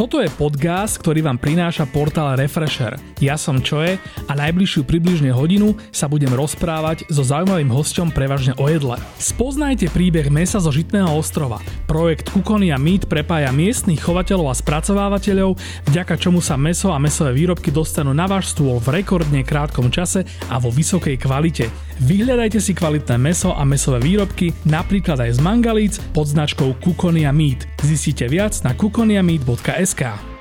Toto je podcast, ktorý vám prináša portál Refresher. Ja som Čoje a najbližšiu približne hodinu sa budem rozprávať so zaujímavým hostom prevažne o jedle. Spoznajte príbeh mesa zo Žitného ostrova. Projekt Kukonia Meat prepája miestnych chovateľov a spracovávateľov, vďaka čomu sa meso a mesové výrobky dostanú na váš stôl v rekordne krátkom čase a vo vysokej kvalite. Vyhľadajte si kvalitné meso a mesové výrobky, napríklad aj z Mangalíc pod značkou Kukonia Meat. Zistite viac na kukoniameat.sk SK.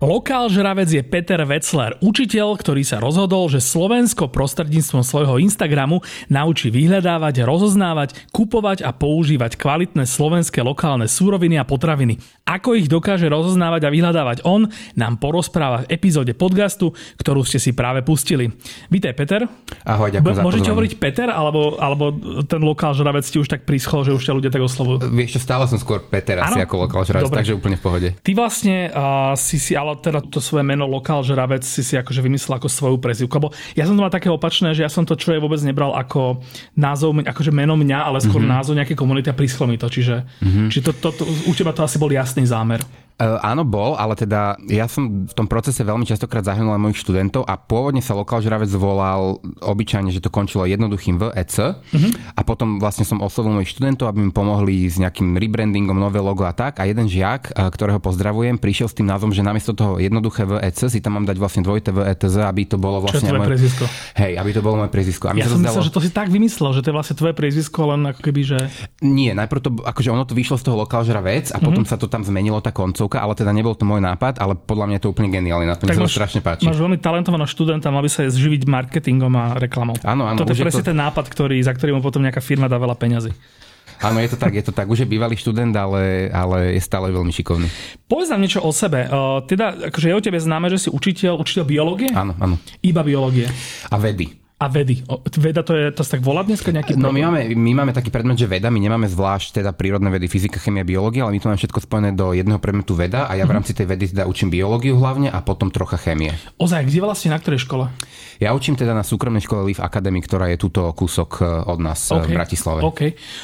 Lokál žravec je Peter Wetzler, učiteľ, ktorý sa rozhodol, že Slovensko prostredníctvom svojho Instagramu naučí vyhľadávať, rozoznávať, kupovať a používať kvalitné slovenské lokálne súroviny a potraviny. Ako ich dokáže rozoznávať a vyhľadávať on, nám porozpráva v epizóde podcastu, ktorú ste si práve pustili. Vítaj Peter. Ahoj, ďakujem B- Môžete hovoriť Peter, alebo, alebo ten lokál žravec ti už tak prischol, že už ťa ľudia tak oslovujú? Vieš čo, stále som skôr Peter asi ako lokál žravec, takže úplne v pohode. Ty vlastne uh, si si ale ale teda to svoje meno lokál žravec si si akože vymyslel ako svoju prezivku. Lebo ja som to mal také opačné, že ja som to čo je vôbec nebral ako názov, akože meno mňa, ale skôr mm-hmm. názov nejakej komunity a prischlo mi to. Čiže, mm-hmm. čiže to, to, to, u teba to asi bol jasný zámer. Uh, áno, bol, ale teda ja som v tom procese veľmi častokrát zahrnul aj mojich študentov a pôvodne sa lokál žravec volal obyčajne, že to končilo jednoduchým VEC uh-huh. a potom vlastne som oslovil mojich študentov, aby mi pomohli s nejakým rebrandingom, nové logo a tak a jeden žiak, ktorého pozdravujem, prišiel s tým názvom, že namiesto toho jednoduché VEC si tam mám dať vlastne dvojité VETZ, aby to bolo vlastne Čo je moje prezvisko? Hej, aby to bolo moje prezvisko. A ja som zdalo... myslel, že to si tak vymyslel, že to je vlastne tvoje prezvisko, len ako keby, že... Nie, najprv to, akože ono to vyšlo z toho lokál žravec a potom uh-huh. sa to tam zmenilo tá koncovka, ale teda nebol to môj nápad, ale podľa mňa je to úplne geniálne. Na tom tak máš, strašne páči. Máš veľmi talentovaného študenta, mal by sa zživiť marketingom a reklamou. Áno, áno. Toto je presne to... ten nápad, ktorý, za ktorým potom nejaká firma dá veľa peňazí. Áno, je to tak, je to tak. Už je bývalý študent, ale, ale je stále veľmi šikovný. Povedz nám niečo o sebe. Uh, teda, akože je o tebe známe, že si učiteľ, učiteľ biológie? Áno, áno. Iba biológie. A vedy a vedy. O, veda to je, to sa tak volá dneska nejaký No my máme, my máme taký predmet, že veda, my nemáme zvlášť teda prírodné vedy, fyzika, chemia, biológia, ale my to máme všetko spojené do jedného predmetu veda a ja v mhm. rámci tej vedy teda učím biológiu hlavne a potom trocha chémie. Ozaj, kde vlastne na ktorej škole? Ja učím teda na súkromnej škole Leaf Academy, ktorá je túto kúsok e, od nás e, okay. v Bratislave. OK,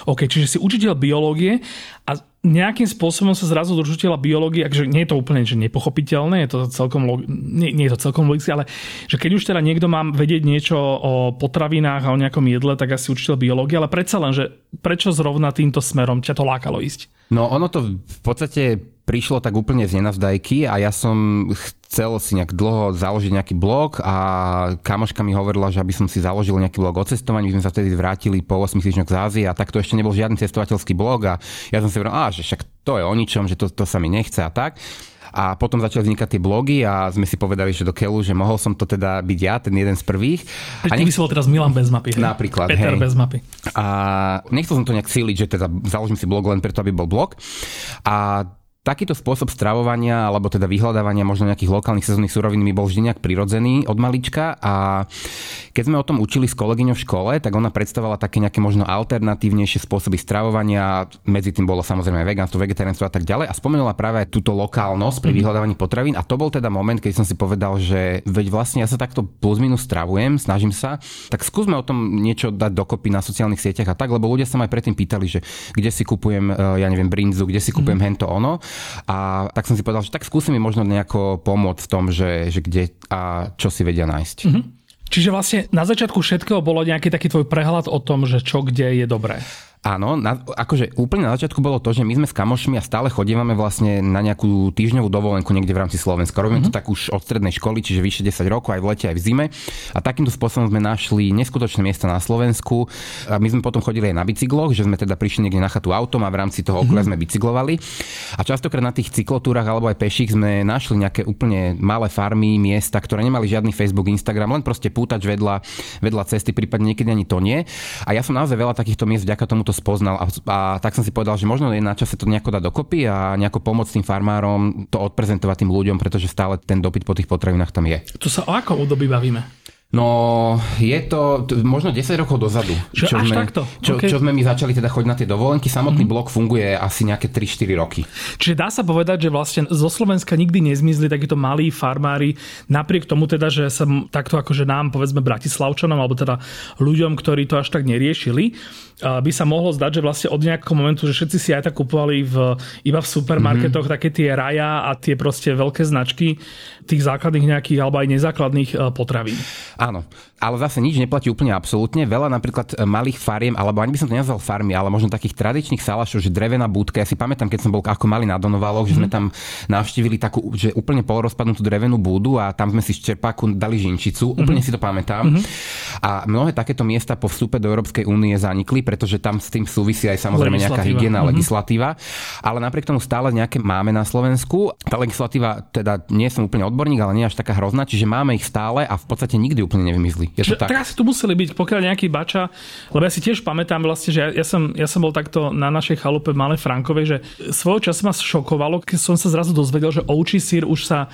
OK, čiže si učiteľ biológie a nejakým spôsobom sa zrazu do učiteľa biológie, akže nie je to úplne že nepochopiteľné, je to celkom, nie, nie je to celkom logické, ale že keď už teda niekto má vedieť niečo o potravinách a o nejakom jedle, tak asi učiteľ biológie, ale predsa len, že prečo zrovna týmto smerom ťa to lákalo ísť? No ono to v podstate prišlo tak úplne z nenavzdajky a ja som chcel si nejak dlho založiť nejaký blog a kamoška mi hovorila, že aby som si založil nejaký blog o cestovaní. My sme sa vtedy vrátili po 8 týždňoch z Ázie a tak to ešte nebol žiadny cestovateľský blog a ja som si hovoril, že však to je o ničom, že to, to sa mi nechce a tak. A potom začali vznikať tie blogy a sme si povedali, že do keľu, že mohol som to teda byť ja, ten jeden z prvých. A nech... bol teraz Milan bez mapy. Hej? Napríklad, Peter hej. bez mapy. A nechcel som to nejak síliť, že teda založím si blog len preto, aby bol blog. A Takýto spôsob stravovania alebo teda vyhľadávania možno nejakých lokálnych sezónnych surovín mi bol vždy nejak prirodzený od malička a keď sme o tom učili s kolegyňou v škole, tak ona predstavovala také nejaké možno alternatívnejšie spôsoby stravovania, medzi tým bolo samozrejme vegánstvo, vegetariánstvo a tak ďalej a spomenula práve aj túto lokálnosť pri mhm. vyhľadávaní potravín a to bol teda moment, keď som si povedal, že veď vlastne ja sa takto plus minus stravujem, snažím sa, tak skúsme o tom niečo dať dokopy na sociálnych sieťach a tak, lebo ľudia sa ma aj predtým pýtali, že kde si kupujem, e, ja neviem, brinzu, kde si kupujem mm. hento ono a tak som si povedal, že tak skúsim mi možno nejako pomôcť v tom, že, že kde a čo si vedia nájsť. Mm-hmm. Čiže vlastne na začiatku všetkého bolo nejaký taký tvoj prehľad o tom, že čo kde je dobré. Áno, na, akože úplne na začiatku bolo to, že my sme s kamošmi a stále chodívame vlastne na nejakú týždňovú dovolenku niekde v rámci Slovenska. Robíme mm-hmm. to tak už od strednej školy, čiže vyše 10 rokov aj v lete, aj v zime. A takýmto spôsobom sme našli neskutočné miesta na Slovensku. A my sme potom chodili aj na bicykloch, že sme teda prišli niekde na chatu autom a v rámci toho okolia mm-hmm. sme bicyklovali. A častokrát na tých cyklotúrach alebo aj peších sme našli nejaké úplne malé farmy, miesta, ktoré nemali žiadny Facebook, Instagram, len proste pútač vedľa, vedľa cesty, prípadne niekedy ani to nie. A ja som naozaj veľa takýchto miest vďaka tomuto spoznal a, a tak som si povedal, že možno je na čase to nejako dať dokopy a nejako pomôcť tým farmárom to odprezentovať tým ľuďom, pretože stále ten dopyt po tých potravinách tam je. Tu sa o akom období bavíme? No, je to t- možno 10 rokov dozadu. Čo, až sme, takto? Čo, Okay. čo sme my začali teda chodiť na tie dovolenky. Samotný mm-hmm. blok funguje asi nejaké 3-4 roky. Čiže dá sa povedať, že vlastne zo Slovenska nikdy nezmizli takíto malí farmári, napriek tomu teda, že sa takto akože nám, povedzme Bratislavčanom, alebo teda ľuďom, ktorí to až tak neriešili, by sa mohlo zdať, že vlastne od nejakého momentu, že všetci si aj tak kupovali v, iba v supermarketoch mm-hmm. také tie raja a tie proste veľké značky tých základných nejakých alebo aj nezákladných e, potravín. Áno, ale zase nič neplatí úplne absolútne. Veľa napríklad e, malých fariem, alebo ani by som to nenazval farmy, ale možno takých tradičných salašov, že drevená budka. Ja si pamätám, keď som bol ako malý na Donovaloch, že sme tam navštívili takú, že úplne polorozpadnutú drevenú budu a tam sme si z čerpáku dali žinčicu. Úplne si to pamätám. A mnohé takéto miesta po vstupe do Európskej únie zanikli, pretože tam s tým súvisí aj samozrejme nejaká hygiena, Mhm. legislatíva. Ale napriek tomu stále nejaké máme na Slovensku. Tá legislatíva, teda nie som úplne odborník, ale nie až taká hrozná, čiže máme ich stále a v podstate nikdy úplne nevymizli. Je to tak. tak asi tu museli byť, pokiaľ nejaký bača, lebo ja si tiež pamätám vlastne, že ja, ja, som, ja som bol takto na našej chalupe v Malej Frankovej, že svojho času ma šokovalo, keď som sa zrazu dozvedel, že ovčí sír už sa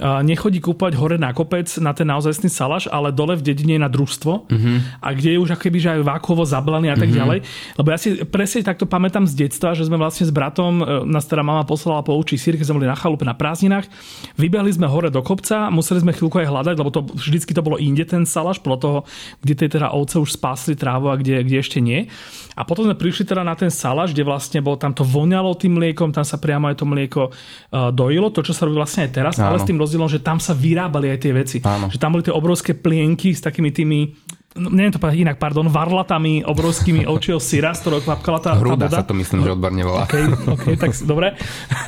nechodí kúpať hore na kopec na ten naozajstný salaš, ale dole v dedine na družstvo mm-hmm. a kde je už akoby, že aj vákuovo zablaný a tak mm-hmm. ďalej. Lebo ja si presne takto pamätám z detstva, že sme vlastne s bratom, e, nás teda mama poslala po ovčí sír, keď sme boli na chalupe na prázdninách, vybehli sme hore do kopca, museli sme chvíľku aj hľadať, lebo to vždycky to bolo inde ten salaš, podľa toho, kde tie teda ovce už spásli trávu a kde, kde ešte nie. A potom sme prišli teda na ten salaš, kde vlastne bol, tam to voňalo tým mliekom, tam sa priamo aj to mlieko uh, dojilo, to čo sa robí vlastne aj teraz, Áno. ale s tým rozdielom, že tam sa vyrábali aj tie veci. Áno. Že tam boli tie obrovské plienky s takými tými no, neviem to povedať inak, pardon, varlatami obrovskými ovčieho syra, z ktorého kvapkala tá, tá Hruda voda. sa to myslím, že odborne volá. OK, OK, tak dobre.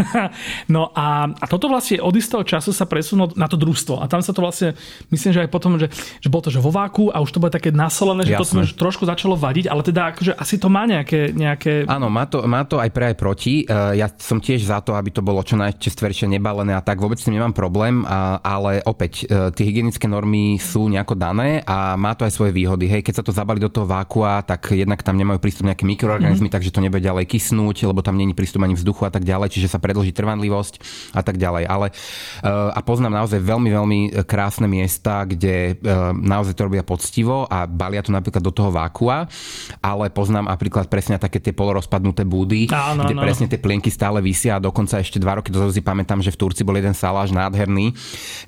no a, a toto vlastne od istého času sa presunulo na to družstvo. A tam sa to vlastne, myslím, že aj potom, že, že bolo to, že vo váku a už to bude také nasolené, že to Jasné. už trošku začalo vadiť, ale teda akože asi to má nejaké, nejaké Áno, má to, má to aj pre aj proti. E, Ja som tiež za to, aby to bolo čo najčestveršie nebalené a tak vôbec s tým nemám problém, ale opäť e, tie hygienické normy sú nejako dané a má to aj svoje výhody. Hej, keď sa to zabali do toho vákua, tak jednak tam nemajú prístup nejaké mikroorganizmy, mm-hmm. takže to nebude ďalej kysnúť, lebo tam není prístup ani vzduchu a tak ďalej, čiže sa predlží trvanlivosť a tak ďalej. Ale e, a poznám naozaj veľmi, veľmi krásne miesta, kde e, naozaj to robia poctivo a balia to napríklad do toho vákua, ale poznám napríklad presne také tie polorozpadnuté búdy, Áno, kde áno, presne tie plienky stále vysia a dokonca ešte dva roky dozadu si pamätám, že v Turci bol jeden saláž nádherný,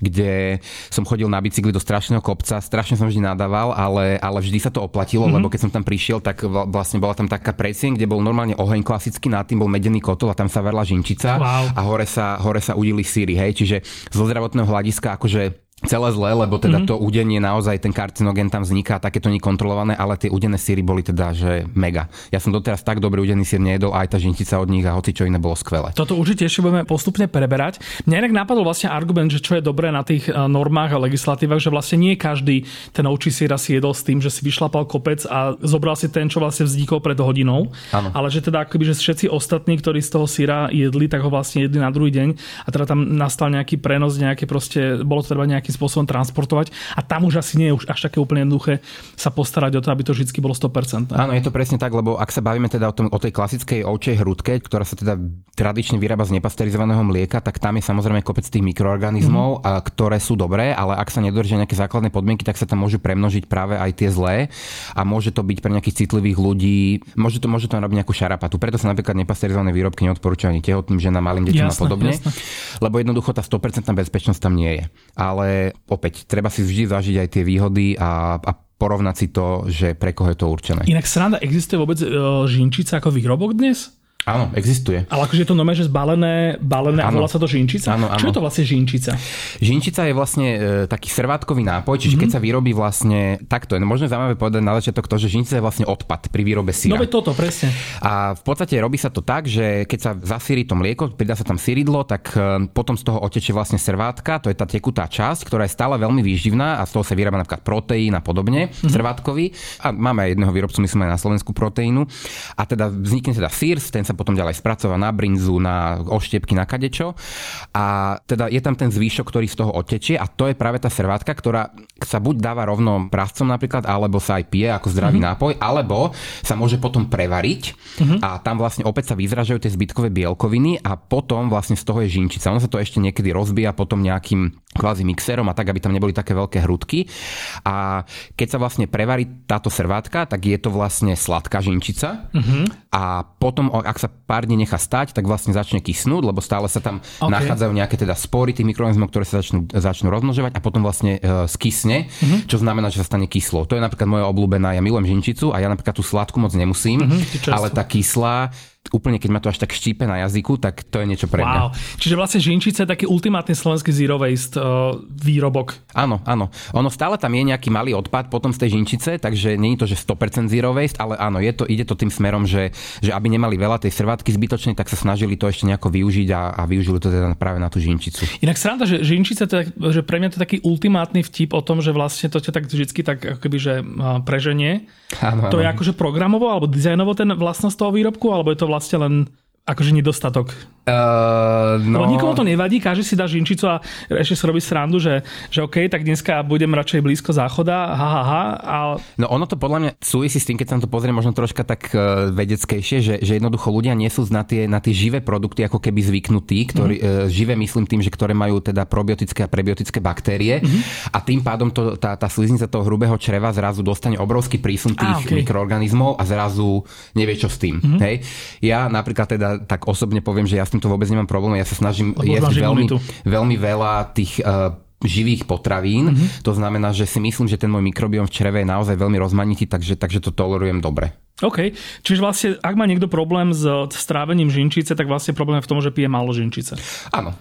kde som chodil na bicykli do strašného kopca, strašne som vždy nadával, ale, ale vždy sa to oplatilo, mm-hmm. lebo keď som tam prišiel, tak vla- vlastne bola tam taká predsieň, kde bol normálne oheň klasický, nad tým bol medený kotol a tam sa verla žinčica Wow. a hore sa, hore sa udili síry, hej, čiže zo zdravotného hľadiska akože celé zlé, lebo teda mm-hmm. to udenie naozaj ten karcinogén tam vzniká, takéto nie kontrolované, ale tie udené síry boli teda, že mega. Ja som doteraz tak dobrý udený sír nejedol, aj tá žintica od nich a hoci čo iné bolo skvelé. Toto určite ešte budeme postupne preberať. Mňa inak napadol vlastne argument, že čo je dobré na tých eh, normách a legislatívach, že vlastne nie každý ten ovčí sír si jedol s tým, že si vyšlapal kopec a zobral si ten, čo vlastne vznikol pred hodinou. Áno. Ale že teda akoby, že všetci ostatní, ktorí z toho síra jedli, tak ho vlastne jedli na druhý deň a teda tam nastal nejaký prenos, nejaké proste, bolo to treba nejakým spôsobom transportovať a tam už asi nie je už až také úplne jednoduché sa postarať o to, aby to vždy bolo 100%. Áno, je to presne tak, lebo ak sa bavíme teda o, tom, o tej klasickej ovčej hrudke, ktorá sa teda tradične vyrába z nepasterizovaného mlieka, tak tam je samozrejme kopec tých mikroorganizmov, mm-hmm. ktoré sú dobré, ale ak sa nedržia nejaké základné podmienky, tak sa tam môžu premnožiť práve aj tie zlé a môže to byť pre nejakých citlivých ľudí, môže to, môže to robiť nejakú šarapatu. Preto sa napríklad nepasterizované výrobky neodporúčajú ani tehotným ženám, malým deťom a podobne, jasné. lebo jednoducho tá 100% bezpečnosť tam nie je. Ale opäť, treba si vždy zažiť aj tie výhody a, a porovnať si to, že pre koho je to určené. Inak sranda, existuje vôbec e, žinčica ako výrobok dnes? Áno, existuje. Ale akože je to nové, že zbalené, balené a Áno. volá sa to žinčica? Áno, áno. Čo je to vlastne žinčica? Žinčica je vlastne e, taký servátkový nápoj, čiže mm-hmm. keď sa vyrobí vlastne takto, je možno zaujímavé povedať na začiatok to, že žinčica je vlastne odpad pri výrobe No syra. veď toto, presne. A v podstate robí sa to tak, že keď sa zasíri to mlieko, pridá sa tam syridlo, tak e, potom z toho otečie vlastne servátka, to je tá tekutá časť, ktorá je stále veľmi výživná a z toho sa vyrába napríklad proteín a podobne, mm-hmm. servátkový. A máme aj jedného výrobcu, myslím aj na Slovensku proteínu. A teda vznikne teda sír, ten sa potom ďalej spracová na brinzu, na oštiepky, na kadečo. A teda je tam ten zvýšok, ktorý z toho otečie a to je práve tá servátka, ktorá sa buď dáva rovno prascom napríklad, alebo sa aj pije ako zdravý mm-hmm. nápoj, alebo sa môže potom prevariť mm-hmm. a tam vlastne opäť sa vyzražajú tie zbytkové bielkoviny a potom vlastne z toho je žinčica. Ono sa to ešte niekedy rozbíja potom nejakým kvázi mixérom a tak, aby tam neboli také veľké hrudky. A keď sa vlastne prevarí táto servátka, tak je to vlastne sladká žinčica uh-huh. a potom, ak sa pár dní nechá stať, tak vlastne začne kysnúť, lebo stále sa tam okay. nachádzajú nejaké teda spory tých mikroorganizmov, ktoré sa začnú, začnú rozmnožovať a potom vlastne e, skysne, uh-huh. čo znamená, že sa stane kyslo. To je napríklad moja obľúbená, ja milujem žinčicu a ja napríklad tú sladkú moc nemusím, uh-huh, ale tá kyslá úplne, keď ma to až tak štípe na jazyku, tak to je niečo pre mňa. Wow. Čiže vlastne žinčica je taký ultimátny slovenský zero waste uh, výrobok. Áno, áno. Ono stále tam je nejaký malý odpad potom z tej žinčice, takže nie je to, že 100% zero waste, ale áno, je to, ide to tým smerom, že, že aby nemali veľa tej servátky zbytočnej, tak sa snažili to ešte nejako využiť a, a využili to teda práve na tú žinčicu. Inak sranda, že žinčica, to je, že pre mňa to je taký ultimátny vtip o tom, že vlastne to ťa tak vždy tak akoby, že preženie. Áno, to áno. je akože programovo alebo dizajnovo ten vlastnosť toho výrobku, alebo je to vlastne len akože nedostatok? Uh, no... Lebo nikomu to nevadí, každý si dá žinčicu a ešte sa robí srandu, že, že OK, tak dneska budem radšej blízko záchoda, ha, ha, ha. A... No ono to podľa mňa súvisí s tým, keď sa to pozrie možno troška tak uh, vedeckejšie, že, že jednoducho ľudia nie sú na tie, na tie živé produkty ako keby zvyknutí, ktorí, mm. uh, živé myslím tým, že ktoré majú teda probiotické a prebiotické baktérie mm-hmm. a tým pádom to, tá, tá sliznica toho hrubého čreva zrazu dostane obrovský prísun tých okay. mikroorganizmov a zrazu nevie čo s tým. Mm-hmm. Hej? Ja napríklad teda tak osobne poviem, že ja s týmto vôbec nemám problém. Ja sa snažím jesť veľmi, veľmi veľa tých uh, živých potravín. Mm-hmm. To znamená, že si myslím, že ten môj mikrobiom v čreve je naozaj veľmi rozmanitý, takže, takže to tolerujem dobre. OK, čiže vlastne, ak má niekto problém s strávením žinčice, tak vlastne problém je v tom, že pije málo žinčice. Áno.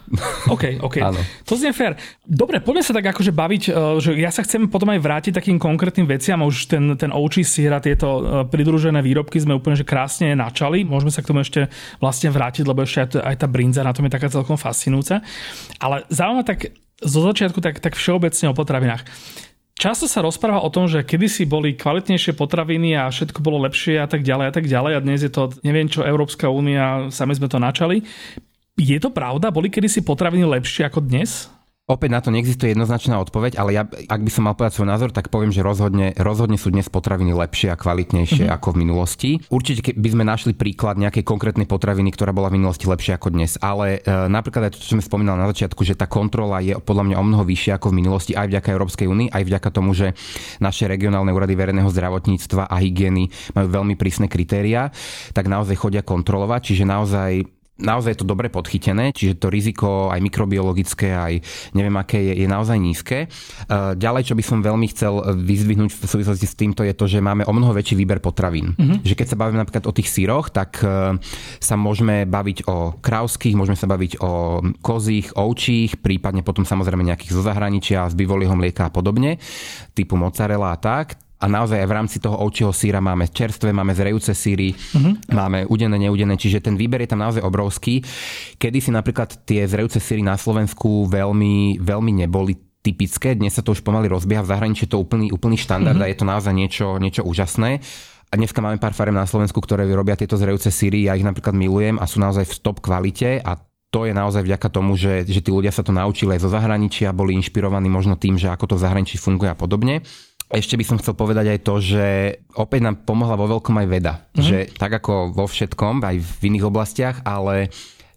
OK, OK. Áno. To znie fér. Dobre, poďme sa tak akože baviť, e, že ja sa chcem potom aj vrátiť takým konkrétnym veciam. Už ten, ten ovčí sír a tieto e, pridružené výrobky sme úplne že krásne načali. Môžeme sa k tomu ešte vlastne vrátiť, lebo ešte aj tá brinza na tom je taká celkom fascinujúca. Ale zaujímavé tak zo začiatku tak, tak všeobecne o potravinách. Často sa rozpráva o tom, že kedysi boli kvalitnejšie potraviny a všetko bolo lepšie a tak ďalej a tak ďalej a dnes je to, neviem čo, Európska únia, sami sme to načali. Je to pravda? Boli kedysi potraviny lepšie ako dnes? Opäť na to neexistuje jednoznačná odpoveď, ale ja, ak by som mal povedať svoj názor, tak poviem, že rozhodne, rozhodne sú dnes potraviny lepšie a kvalitnejšie mm-hmm. ako v minulosti. Určite by sme našli príklad nejakej konkrétnej potraviny, ktorá bola v minulosti lepšia ako dnes, ale e, napríklad aj to, čo sme spomínal na začiatku, že tá kontrola je podľa mňa o mnoho vyššia ako v minulosti aj vďaka Európskej únii, aj vďaka tomu, že naše regionálne úrady verejného zdravotníctva a hygieny majú veľmi prísne kritéria, tak naozaj chodia kontrolovať, čiže naozaj naozaj je to dobre podchytené, čiže to riziko aj mikrobiologické, aj neviem aké je, je naozaj nízke. E, ďalej, čo by som veľmi chcel vyzdvihnúť v súvislosti s týmto, je to, že máme o mnoho väčší výber potravín. Mm-hmm. Že keď sa bavíme napríklad o tých síroch, tak e, sa môžeme baviť o krauských, môžeme sa baviť o kozích, ovčích, prípadne potom samozrejme nejakých zo zahraničia, z bivolieho mlieka a podobne, typu mozzarella a tak a naozaj aj v rámci toho ovčieho síra máme čerstvé, máme zrejúce síry, uh-huh. máme udené, neudené, čiže ten výber je tam naozaj obrovský. Kedy si napríklad tie zrejúce síry na Slovensku veľmi, veľmi neboli typické, dnes sa to už pomaly rozbieha, v zahraničí je to úplný, úplný štandard uh-huh. a je to naozaj niečo, niečo úžasné. A dneska máme pár farem na Slovensku, ktoré vyrobia tieto zrejúce síry, ja ich napríklad milujem a sú naozaj v stop kvalite a to je naozaj vďaka tomu, že, že tí ľudia sa to naučili aj zo zahraničia, boli inšpirovaní možno tým, že ako to v zahraničí funguje a podobne. Ešte by som chcel povedať aj to, že opäť nám pomohla vo veľkom aj veda. Mm-hmm. Že tak ako vo všetkom, aj v iných oblastiach, ale e,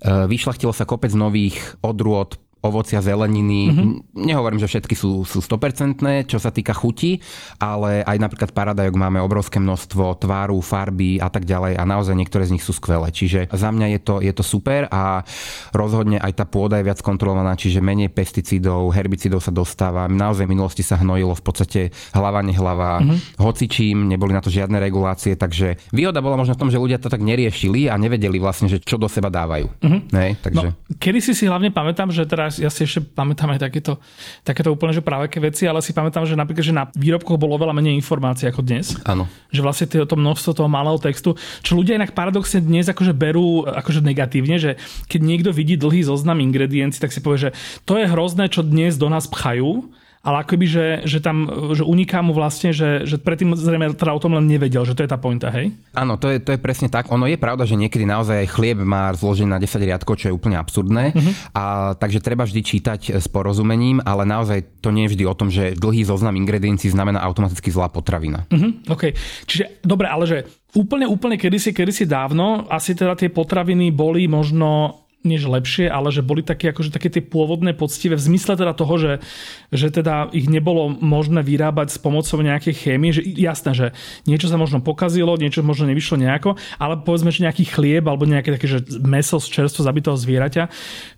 vyšlachtilo sa kopec nových odrôd ovocia, zeleniny. Mm-hmm. Nehovorím, že všetky sú, sú 100%, čo sa týka chuti, ale aj napríklad paradajok máme obrovské množstvo tváru, farby a tak ďalej a naozaj niektoré z nich sú skvelé. Čiže za mňa je to, je to super a rozhodne aj tá pôda je viac kontrolovaná, čiže menej pesticídov, herbicidov sa dostáva. Naozaj v minulosti sa hnojilo v podstate hlava, nehlava, mm-hmm. hocičím, neboli na to žiadne regulácie, takže výhoda bola možno v tom, že ľudia to tak neriešili a nevedeli vlastne, že čo do seba dávajú. Mm-hmm. Nej, takže... No, kedy si si hlavne pamätám, že teraz ja si ešte pamätám aj takéto, takéto úplne že práveké veci, ale si pamätám, že napríklad, že na výrobkoch bolo veľa menej informácií ako dnes. Áno. Že vlastne to, to množstvo toho malého textu, čo ľudia inak paradoxne dnes akože berú akože negatívne, že keď niekto vidí dlhý zoznam ingrediencií, tak si povie, že to je hrozné, čo dnes do nás pchajú, ale akoby, že, že tam že uniká mu vlastne, že, že predtým zrejme teda o tom len nevedel, že to je tá pointa, hej? Áno, to je, to je presne tak. Ono je pravda, že niekedy naozaj aj chlieb má zložený na 10 riadkov, čo je úplne absurdné. Uh-huh. A, takže treba vždy čítať s porozumením, ale naozaj to nie je vždy o tom, že dlhý zoznam ingrediencií znamená automaticky zlá potravina. Uh-huh, OK. Čiže, dobre, ale že úplne, úplne kedysi, kedysi dávno asi teda tie potraviny boli možno než lepšie, ale že boli také, akože také tie pôvodné poctivé v zmysle teda toho, že, že teda ich nebolo možné vyrábať s pomocou nejakej chémie, že jasné, že niečo sa možno pokazilo, niečo možno nevyšlo nejako, ale povedzme, že nejaký chlieb alebo nejaké také, že meso z čerstvo zabitého zvieraťa,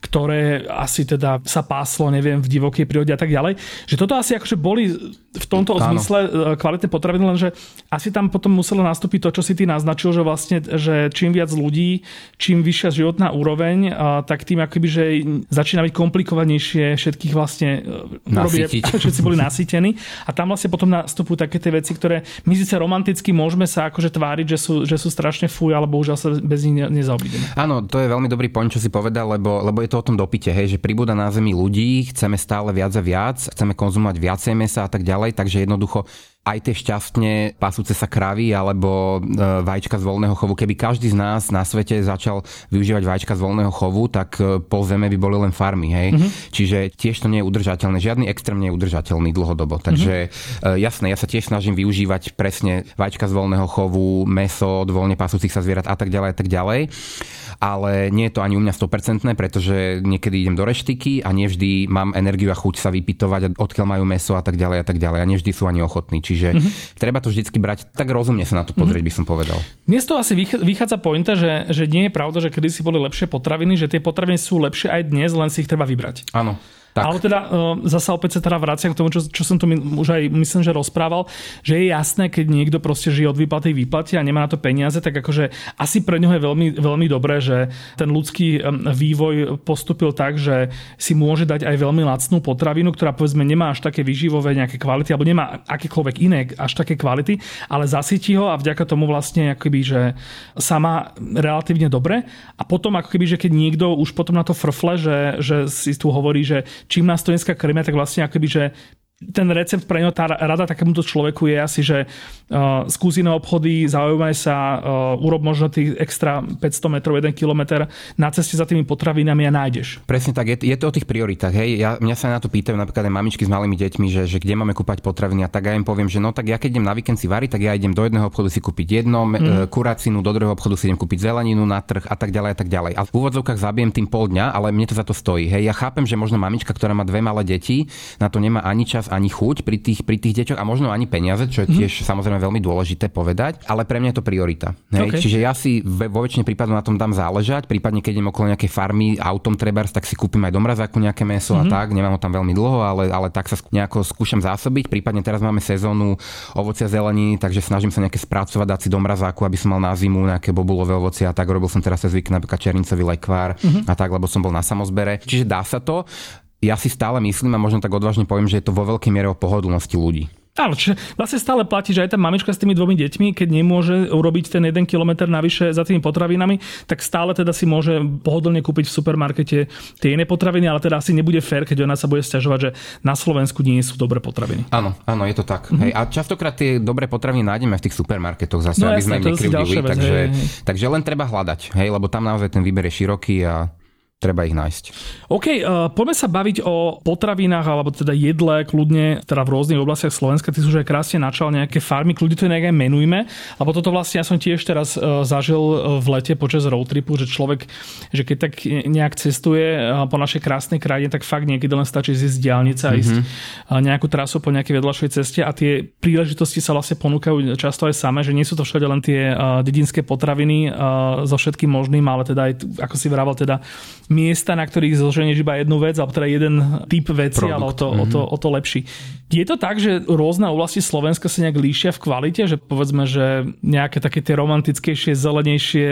ktoré asi teda sa páslo, neviem, v divokej prírode a tak ďalej, že toto asi akože boli v tomto Áno. zmysle e, kvalitné potraviny, lenže asi tam potom muselo nastúpiť to, čo si ty naznačil, že vlastne, že čím viac ľudí, čím vyššia životná úroveň, tak tým akoby, že začína byť komplikovanejšie všetkých vlastne e, robiť, všetci boli nasýtení a tam vlastne potom nastupujú také tie veci, ktoré my síce romanticky môžeme sa akože tváriť, že sú, že sú strašne fuj, ale bohužiaľ sa bez nich nezaobídeme. Áno, to je veľmi dobrý point, čo si povedal, lebo, lebo je to o tom dopite, hej, že pribúda na Zemi ľudí, chceme stále viac a viac, chceme konzumovať viacej mesa a tak ďalej, takže jednoducho aj tie šťastne pasúce sa kravy alebo e, vajíčka z voľného chovu. Keby každý z nás na svete začal využívať vajíčka z voľného chovu, tak e, pol zeme by boli len farmy. Hej? Mm-hmm. Čiže tiež to nie je udržateľné. Žiadny extrém nie je udržateľný dlhodobo. Takže mm-hmm. jasné, ja sa tiež snažím využívať presne vajíčka z voľného chovu, meso od voľne pasúcich sa zvierat a tak ďalej a tak ďalej ale nie je to ani u mňa 100%, pretože niekedy idem do reštiky a nevždy mám energiu a chuť sa vypitovať, odkiaľ majú meso a tak ďalej a tak ďalej. A nevždy sú ani ochotní. Čiže mm-hmm. treba to vždycky brať tak rozumne sa na to pozrieť, mm-hmm. by som povedal. Dnes to asi vychádza pointa, že, že nie je pravda, že kedy si boli lepšie potraviny, že tie potraviny sú lepšie aj dnes, len si ich treba vybrať. Áno. Tak. Ale teda uh, zasa opäť sa teda vraciam k tomu, čo, čo som tu už aj myslím, že rozprával, že je jasné, keď niekto proste žije od výplaty výplaty a nemá na to peniaze, tak akože asi pre ňoho je veľmi, veľmi dobré, že ten ľudský vývoj postupil tak, že si môže dať aj veľmi lacnú potravinu, ktorá povedzme nemá až také vyživové nejaké kvality, alebo nemá akékoľvek iné až také kvality, ale zasytí ho a vďaka tomu vlastne akoby, že sa má relatívne dobre a potom ako keby, že keď niekto už potom na to frfle, že, že si tu hovorí, že čím nás to dneska krmia, tak vlastne akoby, že ten recept pre ňo, tá rada takémuto človeku je asi, že uh, skúsi na obchody, zaujímaj sa, uh, urob možno tých extra 500 metrov, 1 km na ceste za tými potravinami a nájdeš. Presne tak, je, je to o tých prioritách. Hej. Ja, mňa sa na to pýtajú napríklad aj mamičky s malými deťmi, že, že kde máme kúpať potraviny a tak ja im poviem, že no tak ja keď idem na víkend si variť, tak ja idem do jedného obchodu si kúpiť jedno, mm. kuracinu, do druhého obchodu si idem kúpiť zeleninu na trh a tak ďalej a tak ďalej. A v úvodzovkách zabijem tým pol dňa, ale mne to za to stojí. Hej. Ja chápem, že možno mamička, ktorá má dve malé deti, na to nemá ani čas, ani chuť pri tých, pri tých deťoch a možno ani peniaze, čo je mhm. tiež mm. samozrejme veľmi dôležité povedať, ale pre mňa je to priorita. Hej? Okay. Čiže ja si vo väčšine prípadov na tom dám záležať, prípadne keď idem okolo nejakej farmy autom trebárs, tak si kúpim aj do mrazáku nejaké meso mm. a mhm. tak, nemám ho tam veľmi dlho, ale, ale tak sa nejako skúšam zásobiť, prípadne teraz máme sezónu ovocia zeleniny, takže snažím sa nejaké spracovať, dať si do mrazáku, aby som mal na zimu nejaké bobulové ovocie a tak robil som teraz cez víkend napríklad černicový lekvár mm-hmm. a tak, lebo som bol na samozbere. Čiže dá sa to ja si stále myslím a možno tak odvážne poviem, že je to vo veľkej miere o pohodlnosti ľudí. Áno, čiže vlastne stále platí, že aj tá mamička s tými dvomi deťmi, keď nemôže urobiť ten jeden kilometr navyše za tými potravinami, tak stále teda si môže pohodlne kúpiť v supermarkete tie iné potraviny, ale teda asi nebude fér, keď ona sa bude stiažovať, že na Slovensku nie sú dobré potraviny. Áno, áno, je to tak. Mm-hmm. Hej, a častokrát tie dobré potraviny nájdeme v tých supermarketoch zase, no, aby jasne, sme nekryvdili. Takže, hej. takže len treba hľadať, hej, lebo tam naozaj ten výber je široký a treba ich nájsť. OK, uh, poďme sa baviť o potravinách alebo teda jedle kľudne teda v rôznych oblastiach Slovenska. Ty si už aj krásne načal nejaké farmy, kľudne to nejak aj menujme, lebo toto vlastne ja som tiež teraz uh, zažil e, v lete počas road tripu, že človek, že keď tak nejak cestuje uh, po našej krásnej krajine, tak fakt niekedy len stačí zísť diálnice a ísť mm-hmm. nejakú trasu po nejakej vedľašej ceste a tie príležitosti sa vlastne ponúkajú často aj samé, že nie sú to všade len tie dedinské potraviny so všetkým možným, ale teda aj, ako si vravel, teda miesta, na ktorých zoženieš iba jednu vec, alebo teda jeden typ veci, Produkt. ale o to, mm-hmm. o, to, mhm. o to lepší. Je to tak, že rôzne oblasti Slovenska sa nejak líšia v kvalite, že povedzme, že nejaké také tie romantickejšie, zelenejšie,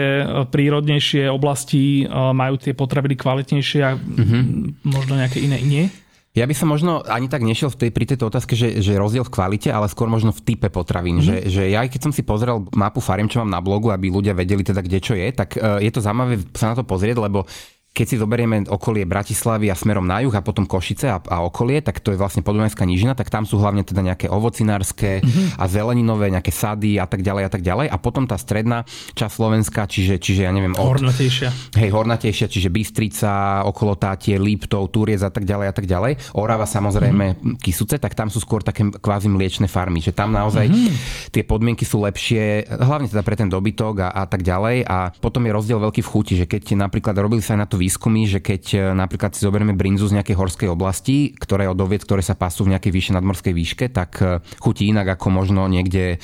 prírodnejšie oblasti majú tie potraviny kvalitnejšie a mm-hmm. možno nejaké iné nie? Ja by som možno ani tak nešiel v tej, pri tejto otázke, že, že rozdiel v kvalite, ale skôr možno v type potravín. Mm-hmm. Že, že ja keď som si pozrel mapu fariem, čo mám na blogu, aby ľudia vedeli teda, kde čo je, tak uh, je to zaujímavé sa na to pozrieť, lebo keď si zoberieme okolie Bratislavy a smerom na juh a potom Košice a, a okolie, tak to je vlastne podunajská nížina, tak tam sú hlavne teda nejaké ovocinárske mm-hmm. a zeleninové, nejaké sady a tak ďalej a tak ďalej. A potom tá stredná časť Slovenska, čiže, čiže ja neviem... Od, hornatejšia. Hej, hornatejšia, čiže Bystrica, okolo Tátie, Liptov, Turiec a tak ďalej a tak ďalej. Orava samozrejme, mm-hmm. Kisuce, tak tam sú skôr také kvázi mliečne farmy, že tam naozaj mm-hmm. tie podmienky sú lepšie, hlavne teda pre ten dobytok a, a tak ďalej. A potom je rozdiel veľký v chuti, že keď napríklad robili sa na to výskumy, že keď e, napríklad si zoberieme brinzu z nejakej horskej oblasti, ktoré od oviec, ktoré sa pasú v nejakej vyššej nadmorskej výške, tak e, chutí inak ako možno niekde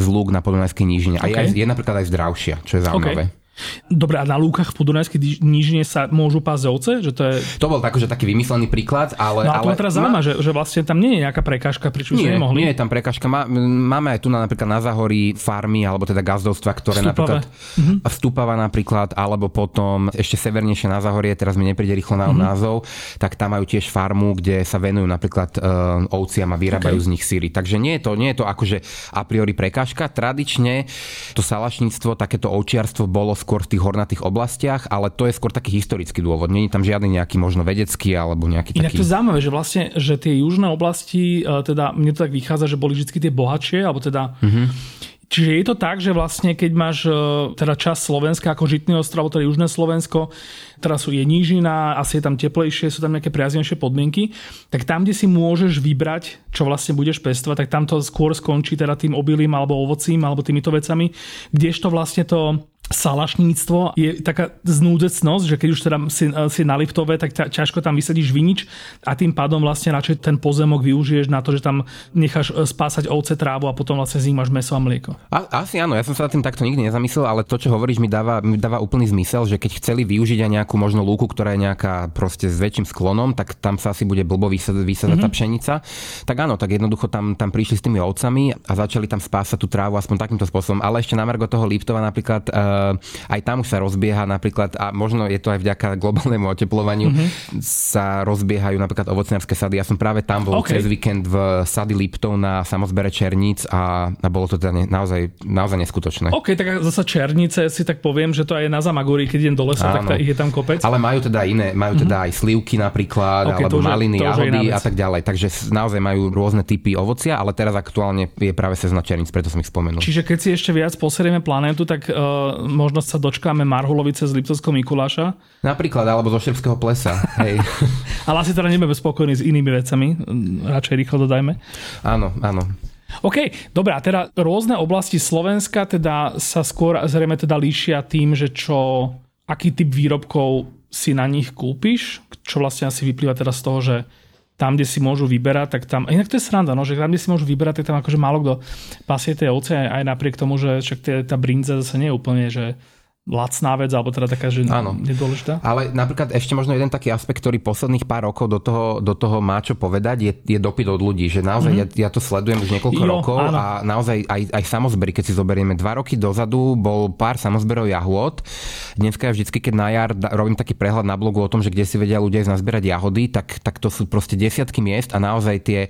z lúk na podunajskej nížine. Okay. A je, je napríklad aj zdravšia, čo je zaujímavé. Okay. Dobre, a na lúkach v Podunajskej nížine sa môžu pásť ovce? Že to, je... to bol tak, že taký vymyslený príklad, ale... No a to ale... ma teraz zaujíma, ma... že, že vlastne tam nie je nejaká prekážka, pričom nie, nemohli. Nie je tam prekážka. Má, máme aj tu na, napríklad na Zahorí farmy, alebo teda gazdovstva, ktoré Vstupava. napríklad... Uh-huh. Vstupava napríklad, alebo potom ešte severnejšie na Zahorie, teraz mi nepríde rýchlo na uh-huh. názov, tak tam majú tiež farmu, kde sa venujú napríklad uh, ovciam a vyrábajú okay. z nich síry. Takže nie je to, nie je to akože a priori prekážka. Tradične to salašníctvo, takéto ovčiarstvo bolo skôr v tých hornatých oblastiach, ale to je skôr taký historický dôvod. Není tam žiadny nejaký možno vedecký alebo nejaký Inak taký... to je zaujímavé, že vlastne, že tie južné oblasti, e, teda mne to tak vychádza, že boli vždy tie bohatšie, alebo teda mm-hmm. Čiže je to tak, že vlastne keď máš e, teda čas Slovenska ako Žitný ostrov, teda Južné Slovensko, teraz sú je nížina, asi je tam teplejšie, sú tam nejaké priaznejšie podmienky, tak tam, kde si môžeš vybrať, čo vlastne budeš pestovať, tak tam to skôr skončí teda tým obilím alebo ovocím alebo týmito vecami, kdežto vlastne to salašníctvo je taká znúdecnosť, že keď už teda si, si na Liptove, tak ťažko tam vysadíš vinič a tým pádom vlastne radšej ten pozemok využiješ na to, že tam necháš e, spásať ovce, trávu a potom vlastne z nich máš meso a mlieko. A, asi áno, ja som sa tým takto nikdy nezamyslel, ale to, čo hovoríš, mi dáva, mi dáva úplný zmysel, že keď chceli využiť aj nejakú možno lúku, ktorá je nejaká proste s väčším sklonom, tak tam sa asi bude blbo vysadať, mm-hmm. tá pšenica. Tak áno, tak jednoducho tam, tam prišli s tými ovcami a začali tam spásať tú trávu aspoň takýmto spôsobom. Ale ešte na Margo toho Liptova napríklad uh, aj tam už sa rozbieha napríklad, a možno je to aj vďaka globálnemu oteplovaniu, mm-hmm. sa rozbiehajú napríklad ovocniarské sady. Ja som práve tam bol okay. cez víkend v sady Liptov na samozbere Černíc a, a bolo to teda naozaj, naozaj neskutočné. OK, tak zase Černice si tak poviem, že to aj na Zamagúri, keď idem do lesa, Áno. tak ich je tam kopec. Ale majú teda iné, majú teda mm-hmm. aj slivky napríklad, okay, alebo to, maliny, jahody a tak ďalej. Takže naozaj majú rôzne typy ovocia, ale teraz aktuálne je práve sezna Černíc, preto som ich spomenul. Čiže keď si ešte viac poserieme planétu, tak uh, možno sa dočkáme Marhulovice z Liptovského Mikuláša. Napríklad, alebo zo Šepského plesa. Hej. Ale asi teda nebudeme spokojní s inými vecami. Radšej rýchlo dodajme. Áno, áno. OK, dobrá, teda rôzne oblasti Slovenska teda sa skôr zrejme teda líšia tým, že čo, aký typ výrobkov si na nich kúpiš, čo vlastne asi vyplýva teda z toho, že tam, kde si môžu vyberať, tak tam, inak to je sranda, no, že tam, kde si môžu vyberať, tak tam akože málo kto pasie tie ovce, aj napriek tomu, že však tá brinza zase nie je úplne, že lacná vec, alebo teda taká, že Áno. nedôležitá. Ale napríklad ešte možno jeden taký aspekt, ktorý posledných pár rokov do toho, do toho má čo povedať, je, je dopyt od ľudí. Že naozaj mm-hmm. ja, ja to sledujem už niekoľko jo, rokov áno. a naozaj aj, aj samozbery, keď si zoberieme dva roky dozadu, bol pár samozberov jahôd. Dneska ja vždycky, keď na jar robím taký prehľad na blogu o tom, že kde si vedia ľudia nazbierať jahody, tak, tak to sú proste desiatky miest a naozaj tie,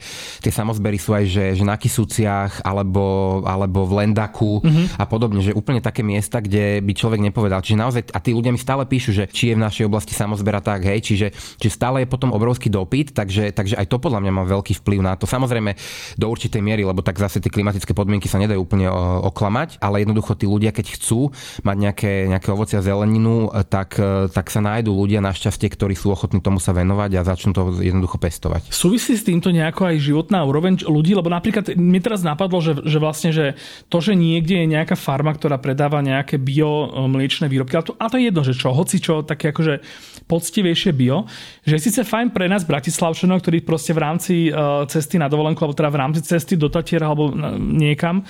tie samozbery sú aj, že, že na Kisúciach alebo, alebo v Lendaku mm-hmm. a podobne, že úplne také miesta, kde by človek nepovedal. Čiže naozaj, a tí ľudia mi stále píšu, že či je v našej oblasti samozbera tak, hej, čiže, čiže stále je potom obrovský dopyt, takže, takže aj to podľa mňa má veľký vplyv na to. Samozrejme do určitej miery, lebo tak zase tie klimatické podmienky sa nedajú úplne oklamať, ale jednoducho tí ľudia, keď chcú mať nejaké, nejaké ovocia zeleninu, tak, tak sa nájdú ľudia našťastie, ktorí sú ochotní tomu sa venovať a začnú to jednoducho pestovať. Súvisí s týmto nejako aj životná úroveň ľudí, lebo napríklad mi teraz napadlo, že, že vlastne, že to, že niekde je nejaká farma, ktorá predáva nejaké bio mliečne výrobky, ale to, ale to je jedno, že čo, hoci čo, také akože poctivejšie bio, že je síce fajn pre nás Bratislavčanov, ktorí proste v rámci uh, cesty na dovolenku, alebo teda v rámci cesty do Tatier alebo niekam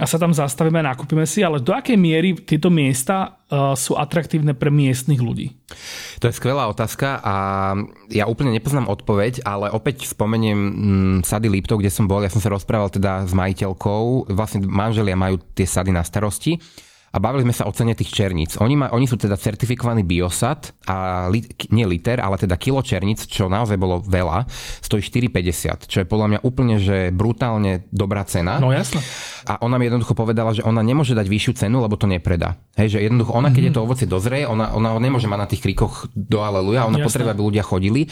a sa tam zastavíme a nakúpime si, ale do akej miery tieto miesta uh, sú atraktívne pre miestnych ľudí? To je skvelá otázka a ja úplne nepoznám odpoveď, ale opäť spomeniem mm, sady Liptov, kde som bol, ja som sa rozprával teda s majiteľkou, vlastne manželia majú tie sady na starosti a bavili sme sa o cene tých černíc. Oni, ma, oni sú teda certifikovaný biosad a li, nie liter, ale teda kilo černíc, čo naozaj bolo veľa, stojí 4,50, čo je podľa mňa úplne, že brutálne dobrá cena. No jasne. A ona mi jednoducho povedala, že ona nemôže dať vyššiu cenu, lebo to nepredá. Hej, že jednoducho ona, keď je to ovocie dozrie, ona, ona nemôže mať na tých krikoch do aleluja, ona potrebuje, aby ľudia chodili.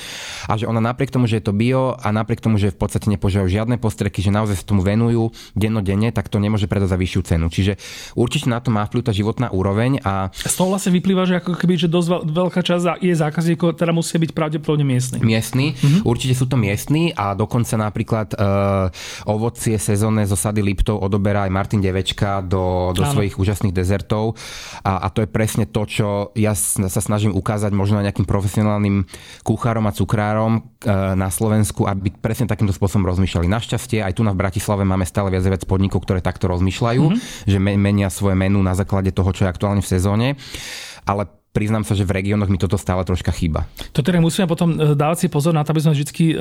A že ona napriek tomu, že je to bio a napriek tomu, že v podstate nepožívajú žiadne postreky, že naozaj sa tomu venujú dennodenne, tak to nemôže predať za vyššiu cenu. Čiže určite na to má tá životná úroveň. A... Z toho vlastne vyplýva, že ako keby, že dosť veľká časť je zákazníkov, teda musia byť pravdepodobne miestni. Miestni, mm-hmm. určite sú to miestni a dokonca napríklad uh, ovocie sezónne zo sady Liptov odoberá aj Martin Devečka do, do svojich úžasných dezertov a, a to je presne to, čo ja sa snažím ukázať možno nejakým profesionálnym kuchárom a cukrárom uh, na Slovensku, aby presne takýmto spôsobom rozmýšľali. Našťastie aj tu na v Bratislave máme stále viac viac podnikov, ktoré takto rozmýšľajú, mm-hmm. že menia svoje menu na základe toho, čo je aktuálne v sezóne. Ale priznám sa, že v regiónoch mi toto stále troška chýba. To teda musíme potom e, dávať si pozor na to, aby sme vždy e,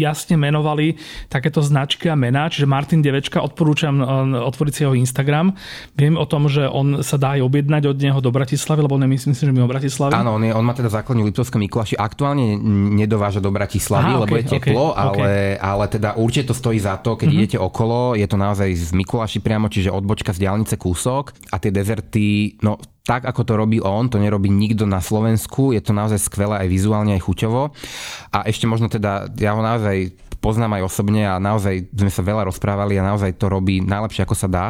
jasne menovali takéto značky a mená. Čiže Martin Devečka, odporúčam e, otvoriť si jeho Instagram. Viem o tom, že on sa dá aj objednať od neho do Bratislavy, lebo nemyslím si, že mimo Bratislavy. Áno, on, je, on má teda základňu Liptovské Mikuláši. Aktuálne nedováža do Bratislavy, Aha, lebo okay, je teplo, okay, ale, okay. ale teda určite to stojí za to, keď mm-hmm. idete okolo. Je to naozaj z Mikuláši priamo, čiže odbočka z diálnice kúsok a tie dezerty, no tak, ako to robí on, to nerobí nikto na Slovensku, je to naozaj skvelé aj vizuálne, aj chuťovo. A ešte možno teda, ja ho naozaj poznám aj osobne a naozaj sme sa veľa rozprávali a naozaj to robí najlepšie, ako sa dá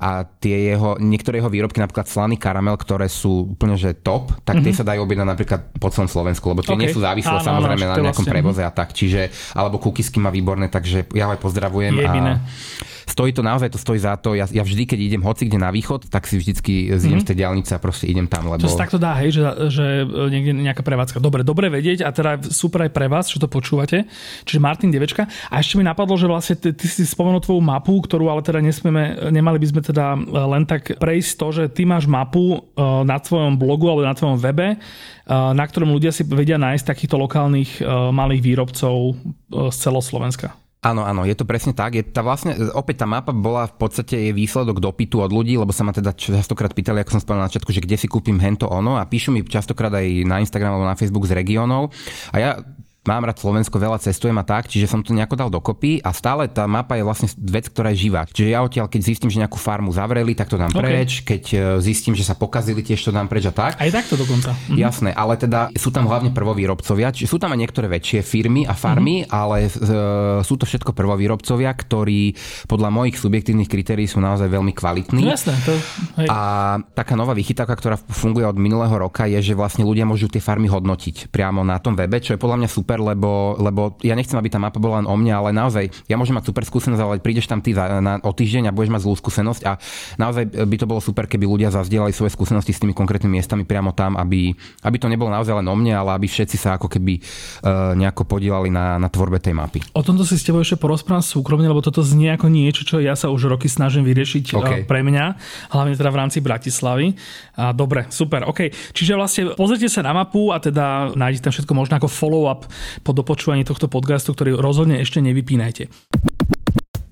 a tie jeho, niektoré jeho výrobky, napríklad slaný karamel, ktoré sú úplne že top, tak mm-hmm. tie mhm. sa dajú objednať napríklad po celom Slovensku, lebo tie okay. nie sú závislé áno, samozrejme áno, na nejakom vlastne, prevoze a tak. Čiže, alebo kukisky má výborné, takže ja ho aj pozdravujem. Jediné. A stojí to naozaj, to stojí za to. Ja, ja vždy, keď idem hoci kde na východ, tak si vždycky zidem mm-hmm. z tej diálnice a proste idem tam. Lebo... To sa takto dá, hej, že, že niekde nejaká prevádzka. Dobre, dobre vedieť a teda super aj pre vás, čo to počúvate. Čiže Martin Devečka. A ešte mi napadlo, že vlastne ty, ty si spomenul tvoju mapu, ktorú ale teda nesmieme, nemali by sme teda len tak prejsť to, že ty máš mapu uh, na tvojom blogu alebo na tvojom webe, uh, na ktorom ľudia si vedia nájsť takýchto lokálnych malých výrobcov z celoslovenska. Áno, áno, je to presne tak. Je tá vlastne, opäť tá mapa bola v podstate je výsledok dopytu od ľudí, lebo sa ma teda častokrát pýtali, ako som spomenul na začiatku, že kde si kúpim hento ono a píšu mi častokrát aj na Instagram alebo na Facebook z regiónov. A ja mám rád Slovensko, veľa cestujem a tak, čiže som to nejako dal dokopy a stále tá mapa je vlastne vec, ktorá je živá. Čiže ja odtiaľ, keď zistím, že nejakú farmu zavreli, tak to dám okay. preč, keď e, zistím, že sa pokazili, tiež to dám preč a tak. Aj takto dokonca. Mhm. Jasné, ale teda sú tam hlavne prvovýrobcovia, čiže sú tam aj niektoré väčšie firmy a farmy, mm-hmm. ale uh, sú to všetko prvovýrobcovia, ktorí podľa mojich subjektívnych kritérií sú naozaj veľmi kvalitní. No jasné, to, hej. A taká nová vychytávka, ktorá funguje od minulého roka, je, že vlastne ľudia môžu tie farmy hodnotiť priamo na tom webe, čo je podľa mňa super, lebo, lebo lebo ja nechcem, aby tá mapa bola len o mne, ale naozaj ja môžem mať super skúsenosť, ale prídeš tam ty za, na, o týždeň a budeš mať zlú skúsenosť a naozaj by to bolo super, keby ľudia zazdielali svoje skúsenosti s tými konkrétnymi miestami priamo tam, aby, aby to nebolo naozaj len o mne, ale aby všetci sa ako keby uh, nejako podielali na, na tvorbe tej mapy. O tomto si s tebou ešte porozprávam súkromne, lebo toto znie ako niečo, čo ja sa už roky snažím vyriešiť e, okay. pre mňa, hlavne teda v rámci Bratislavy. A dobre, super, OK. Čiže vlastne pozrite sa na mapu a teda nájdete tam všetko možno ako follow-up po dopočúvaní počúvaní tohto podcastu, ktorý rozhodne ešte nevypínajte.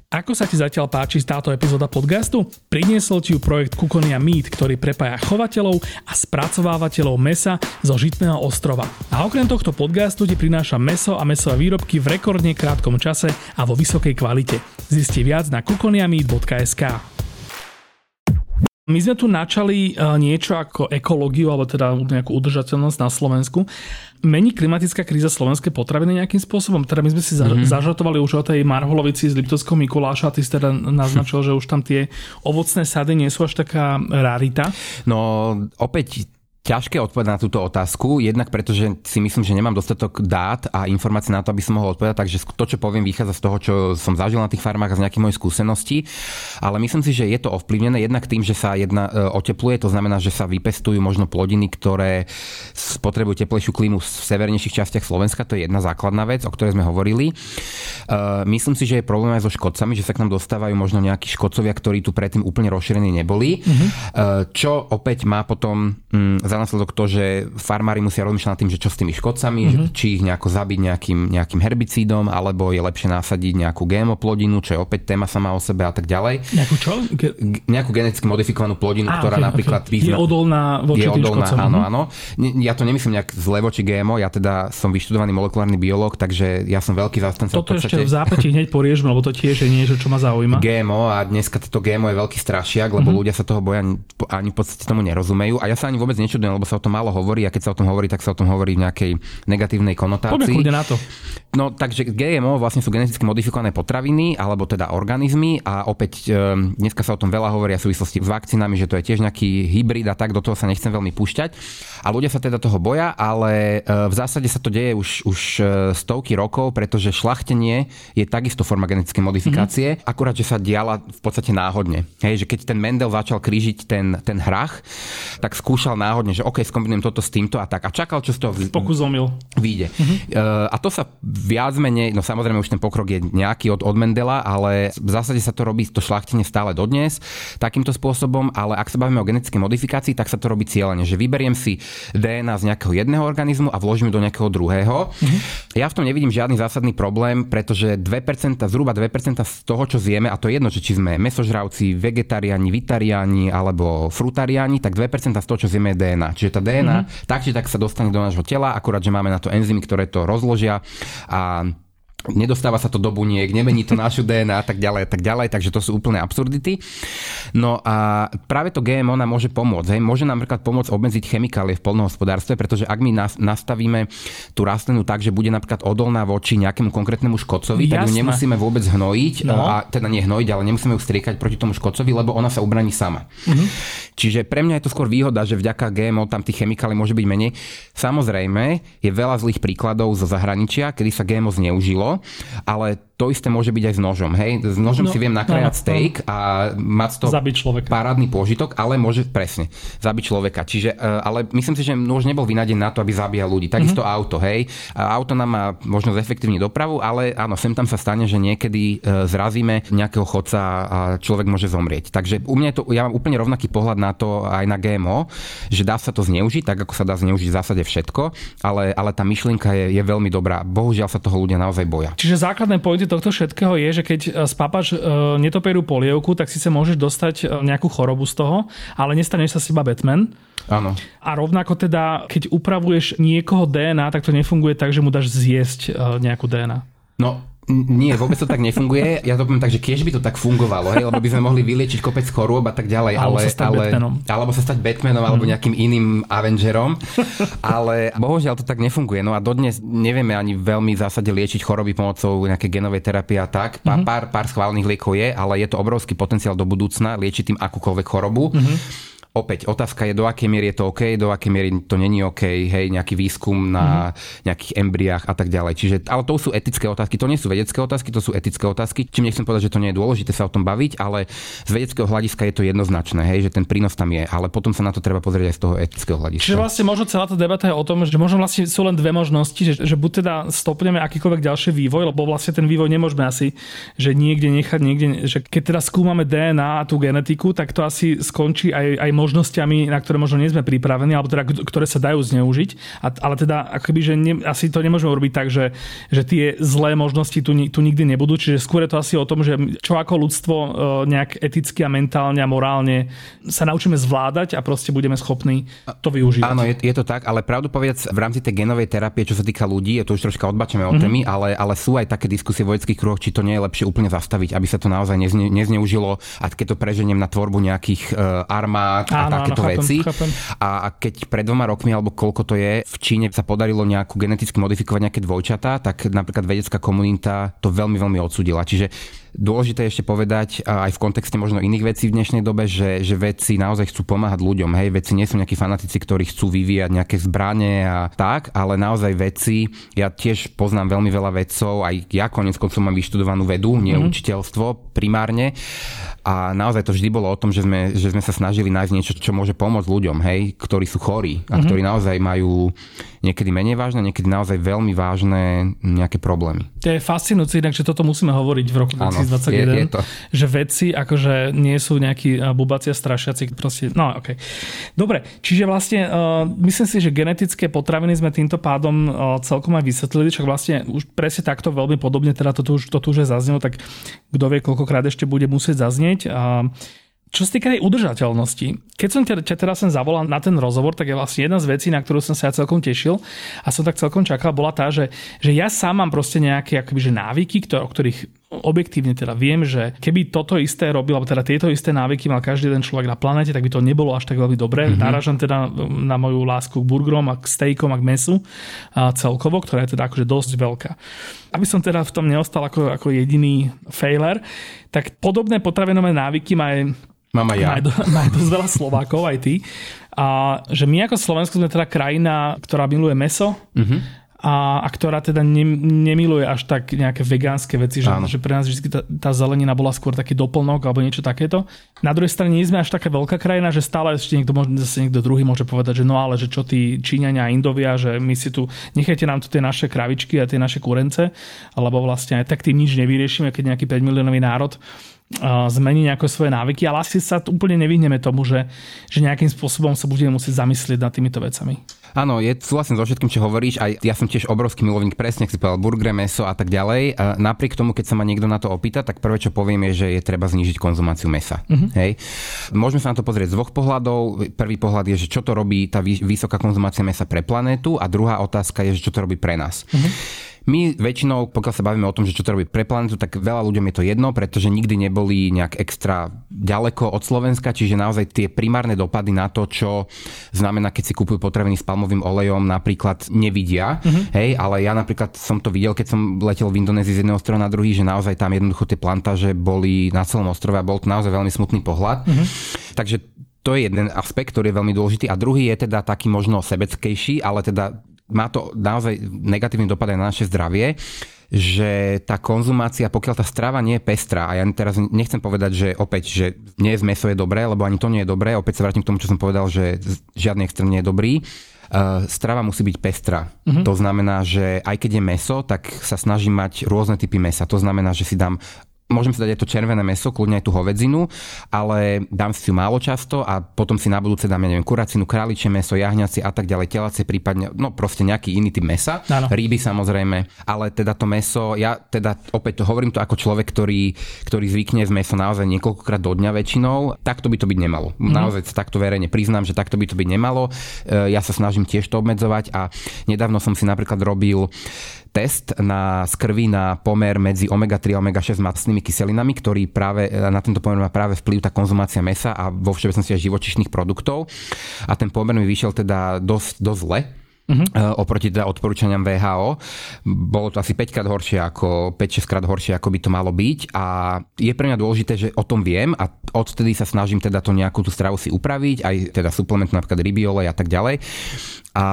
Ako sa ti zatiaľ páči táto epizóda podcastu? Priniesol ti ju projekt Kukonia Meat, ktorý prepája chovateľov a spracovávateľov mesa zo Žitného ostrova. A okrem tohto podcastu ti prináša meso a mesové výrobky v rekordne krátkom čase a vo vysokej kvalite. Zisti viac na kukoniameat.sk. My sme tu načali e, niečo ako ekológiu, alebo teda nejakú udržateľnosť na Slovensku. Mení klimatická kríza slovenské potraviny nejakým spôsobom? Teda my sme si mm-hmm. zažartovali už o tej Marholovici z Liptovského Mikuláša a ty si teda naznačil, že už tam tie ovocné sady nie sú až taká rarita. No opäť ťažké odpovedať na túto otázku, jednak pretože si myslím, že nemám dostatok dát a informácií na to, aby som mohol odpovedať, takže to, čo poviem, vychádza z toho, čo som zažil na tých farmách a z nejakých mojich skúseností. Ale myslím si, že je to ovplyvnené jednak tým, že sa jedna e, otepluje, to znamená, že sa vypestujú možno plodiny, ktoré potrebujú teplejšiu klímu v severnejších častiach Slovenska, to je jedna základná vec, o ktorej sme hovorili. E, myslím si, že je problém aj so škodcami, že sa k nám dostávajú možno nejakí škodcovia, ktorí tu predtým úplne rozšírení neboli, mm-hmm. čo opäť má potom mm, za následok to, že farmári musia rozmýšľať nad tým, že čo s tými škodcami, mm-hmm. či ich nejako zabiť nejakým, nejakým herbicídom, alebo je lepšie nasadiť nejakú GMO plodinu, čo je opäť téma sama o sebe a tak ďalej. Nejakú čo? Ge- nejakú geneticky modifikovanú plodinu, a, ktorá okay, napríklad... Okay. Význa... Je odolná voči je odolná, škodcom. Áno, mhm. áno. Ja to nemyslím nejak zle voči GMO, ja teda som vyštudovaný molekulárny biológ, takže ja som veľký zastanca. Toto v podstate... ešte v zápäti hneď poriežme, lebo to tiež je niečo, čo ma zaujíma. GMO a dneska toto GMO je veľký strašiak, lebo mm-hmm. ľudia sa toho boja ani v podstate tomu nerozumejú. A ja sa ani vôbec nečudujem nebudem, lebo sa o tom málo hovorí a keď sa o tom hovorí, tak sa o tom hovorí v nejakej negatívnej konotácii. Poďme na to. No takže GMO vlastne sú geneticky modifikované potraviny alebo teda organizmy a opäť e, dneska sa o tom veľa hovorí v súvislosti s vakcínami, že to je tiež nejaký hybrid a tak, do toho sa nechcem veľmi púšťať. A ľudia sa teda toho boja, ale e, v zásade sa to deje už, už stovky rokov, pretože šlachtenie je takisto forma genetickej modifikácie, mm-hmm. akurát, že sa diala v podstate náhodne. Hej, že keď ten Mendel začal krížiť ten, ten hrach, tak skúšal náhodne, že OK, skombinujem toto s týmto a tak. A čakal, čo z toho Pokus vyjde. Uh-huh. Uh, a to sa viac menej, no samozrejme už ten pokrok je nejaký od, od Mendela, ale v zásade sa to robí to šlachtenie stále dodnes takýmto spôsobom, ale ak sa bavíme o genetickej modifikácii, tak sa to robí cieľene, že vyberiem si DNA z nejakého jedného organizmu a vložím do nejakého druhého. Uh-huh. Ja v tom nevidím žiadny zásadný problém, pretože 2%, zhruba 2% z toho, čo zjeme, a to je jedno, či sme mesožravci, vegetariáni, vitariáni alebo frutariáni, tak 2% z toho, čo zjeme, je DNA. Čiže tá DNA mm-hmm. tak či tak sa dostane do nášho tela, akurát, že máme na to enzymy, ktoré to rozložia a nedostáva sa to do buniek, nemení to našu DNA a tak ďalej a tak ďalej, takže to sú úplne absurdity. No a práve to GMO nám môže pomôcť. Hej. Môže nám napríklad pomôcť obmedziť chemikálie v polnohospodárstve, pretože ak my nastavíme tú rastlinu tak, že bude napríklad odolná voči nejakému konkrétnemu škodcovi, Jasne. tak ju nemusíme vôbec hnojiť, no. a teda nie hnojiť, ale nemusíme ju striekať proti tomu škodcovi, lebo ona sa ubraní sama. Mm-hmm. Čiže pre mňa je to skôr výhoda, že vďaka GMO tam tých chemikálií môže byť menej. Samozrejme, je veľa zlých príkladov zo zahraničia, kedy sa GMO zneužilo ale to isté môže byť aj s nožom. Hej? S nožom no, si viem nakrájať no, steak no. a mať toho zabiť človeka. parádny pôžitok, ale môže presne zabiť človeka. Čiže, e, ale myslím si, že nôž nebol vynadený na to, aby zabíjal ľudí. Takisto mm-hmm. auto, hej. Auto nám má možnosť efektívne dopravu, ale áno, sem tam sa stane, že niekedy e, zrazíme nejakého chodca a človek môže zomrieť. Takže u mňa je to, ja mám úplne rovnaký pohľad na to aj na GMO, že dá sa to zneužiť, tak ako sa dá zneužiť v zásade všetko, ale, ale tá myšlienka je, je veľmi dobrá. Bohužiaľ sa toho ľudia naozaj boja. Čiže základné pointy tohto všetkého je, že keď e, spápaš e, netopieru polievku, tak síce môžeš dostať e, nejakú chorobu z toho, ale nestaneš sa si iba Batman. Áno. A rovnako teda, keď upravuješ niekoho DNA, tak to nefunguje tak, že mu dáš zjesť nejakú DNA. No, nie, vôbec to tak nefunguje. Ja to poviem tak, že keď by to tak fungovalo, hej, lebo by sme mohli vyliečiť kopec chorôb a tak ďalej. Alebo ale, sa stať ale, Batmanom. Alebo sa stať Batmanom alebo mm. nejakým iným Avengerom. ale bohužiaľ to tak nefunguje. No a dodnes nevieme ani veľmi v zásade liečiť choroby pomocou nejakej genovej terapie a tak. Pár, mm-hmm. pár, pár schválnych liekov je, ale je to obrovský potenciál do budúcna liečiť tým akúkoľvek chorobu. Mm-hmm opäť otázka je, do akej miery je to OK, do akej miery to není OK, hej, nejaký výskum na mm-hmm. nejakých embriách a tak ďalej. Čiže, ale to sú etické otázky, to nie sú vedecké otázky, to sú etické otázky. Čím nechcem povedať, že to nie je dôležité sa o tom baviť, ale z vedeckého hľadiska je to jednoznačné, hej, že ten prínos tam je, ale potom sa na to treba pozrieť aj z toho etického hľadiska. Čiže vlastne možno celá tá debata je o tom, že možno vlastne sú len dve možnosti, že, že buď teda stopneme akýkoľvek ďalší vývoj, lebo vlastne ten vývoj nemôžeme asi, že niekde nechať, niekde, že keď teda skúmame DNA a tú genetiku, tak to asi skončí aj, aj možnosťami, na ktoré možno nie sme pripravení, alebo teda ktoré sa dajú zneužiť. A, ale teda akoby, že ne, asi to nemôžeme urobiť tak, že, že tie zlé možnosti tu, tu nikdy nebudú. Čiže skôr je to asi o tom, že čo ako ľudstvo e, nejak eticky a mentálne a morálne sa naučíme zvládať a proste budeme schopní to využívať. Áno, je, je to tak, ale pravdu povedz, v rámci tej genovej terapie, čo sa týka ľudí, je to už troška odbačeme od mm-hmm. témy, ale, ale sú aj také diskusie v vojenských kruhoch, či to nie je lepšie úplne zastaviť, aby sa to naozaj nezne, nezneužilo a keď to preženiem na tvorbu nejakých uh, armád a áno, takéto áno, chápem, veci. Chápem. A keď pred dvoma rokmi, alebo koľko to je, v Číne sa podarilo nejakú geneticky modifikovať nejaké dvojčatá, tak napríklad vedecká komunita to veľmi, veľmi odsudila. Čiže Dôležité je ešte povedať aj v kontexte možno iných vecí v dnešnej dobe, že, že vedci naozaj chcú pomáhať ľuďom. Hej, vedci nie sú nejakí fanatici, ktorí chcú vyvíjať nejaké zbranie a tak, ale naozaj vedci, ja tiež poznám veľmi veľa vedcov, aj ja konec koncov mám vyštudovanú vedu, nie mm-hmm. učiteľstvo primárne. A naozaj to vždy bolo o tom, že sme, že sme sa snažili nájsť niečo, čo môže pomôcť ľuďom, hej, ktorí sú chorí a mm-hmm. ktorí naozaj majú niekedy menej vážne, niekedy naozaj veľmi vážne nejaké problémy. To je fascinujúce, inak, že toto musíme hovoriť v roku 2021, je, je to. že vedci akože nie sú nejakí bubacia strašiaci, proste, no okay. Dobre, čiže vlastne uh, myslím si, že genetické potraviny sme týmto pádom uh, celkom aj vysvetlili, čak vlastne už presne takto veľmi podobne, teda toto už, toto už je zaznelo, tak kto vie, koľkokrát ešte bude musieť zaznieť. Uh, čo sa týka tej udržateľnosti, keď som ťa, ťa teraz sem zavolal na ten rozhovor, tak je vlastne jedna z vecí, na ktorú som sa ja celkom tešil a som tak celkom čakal, bola tá, že, že ja sám mám proste nejaké akoby, že návyky, ktoré, o ktorých objektívne teda viem, že keby toto isté robil, alebo teda tieto isté návyky mal každý jeden človek na planete, tak by to nebolo až tak veľmi dobré. Mm-hmm. Náražam teda na moju lásku k burgerom a k stejkom a k mesu a celkovo, ktorá je teda akože dosť veľká. Aby som teda v tom neostal ako, ako jediný failer, tak podobné potravinové návyky má aj Mám aj ja. Má, má dosť veľa Slovákov, aj ty. A že my ako Slovensko sme teda krajina, ktorá miluje meso, mm-hmm a, a ktorá teda ne, nemiluje až tak nejaké vegánske veci, že, že pre nás vždy tá, tá zelenina bola skôr taký doplnok alebo niečo takéto. Na druhej strane nie sme až taká veľká krajina, že stále ešte niekto, zase niekto druhý môže povedať, že no ale že čo tí Číňania a Indovia, že my si tu, nechajte nám tu tie naše kravičky a tie naše kurence, alebo vlastne aj tak tým nič nevyriešime, keď nejaký 5 miliónový národ zmení nejaké svoje návyky, ale asi sa úplne nevyhneme tomu, že, že nejakým spôsobom sa budeme musieť zamyslieť nad týmito vecami. Áno, je súhlasím so všetkým, čo hovoríš. Aj ja som tiež obrovský milovník, presne, ak si povedal, burger, meso a tak ďalej. A napriek tomu, keď sa ma niekto na to opýta, tak prvé, čo poviem, je, že je treba znížiť konzumáciu mesa. Uh-huh. Hej. Môžeme sa na to pozrieť z dvoch pohľadov. Prvý pohľad je, že čo to robí tá vysoká konzumácia mesa pre planétu a druhá otázka je, že čo to robí pre nás. Uh-huh. My väčšinou, pokiaľ sa bavíme o tom, že čo to robí pre planetu, tak veľa ľuďom je to jedno, pretože nikdy neboli nejak extra ďaleko od Slovenska, čiže naozaj tie primárne dopady na to, čo znamená, keď si kúpujú potraviny s palmovým olejom, napríklad nevidia. Uh-huh. Hej, ale ja napríklad som to videl, keď som letel v Indonézii z jedného ostrova na druhý, že naozaj tam jednoducho tie plantáže boli na celom ostrove a bol to naozaj veľmi smutný pohľad. Uh-huh. Takže to je jeden aspekt, ktorý je veľmi dôležitý. A druhý je teda taký možno sebeckejší, ale teda má to naozaj negatívny dopad aj na naše zdravie že tá konzumácia, pokiaľ tá strava nie je pestrá, a ja teraz nechcem povedať, že opäť, že nie z meso je dobré, lebo ani to nie je dobré, opäť sa vrátim k tomu, čo som povedal, že žiadny extrém nie je dobrý, Uh, strava musí byť pestrá. Uh-huh. To znamená, že aj keď je meso, tak sa snažím mať rôzne typy mesa. To znamená, že si dám Môžem si dať aj to červené meso, kľudne aj tú hovedzinu, ale dám si ju málo často a potom si na budúce dám, ja neviem, kuracinu, králičie meso, jahňaci a tak ďalej, telacie, prípadne, no proste nejaký iný typ mesa. Áno. Rýby samozrejme, ale teda to meso, ja teda opäť to hovorím to ako človek, ktorý, ktorý zvykne z meso naozaj niekoľkokrát do dňa väčšinou, takto by to byť nemalo. Mm. Naozaj sa takto verejne priznám, že takto by to byť nemalo. E, ja sa snažím tiež to obmedzovať a nedávno som si napríklad robil test na skrvi na pomer medzi omega-3 a omega-6 masnými kyselinami, ktorý práve na tento pomer má práve vplyv tá konzumácia mesa a vo všeobecnosti aj živočišných produktov. A ten pomer mi vyšiel teda dosť, dosť zle. Uh-huh. oproti teda odporúčaniam VHO. Bolo to asi 5 krát horšie ako 5-6 krát horšie, ako by to malo byť a je pre mňa dôležité, že o tom viem a odtedy sa snažím teda to nejakú tú stravu si upraviť, aj teda suplement napríklad ryby olej a tak ďalej a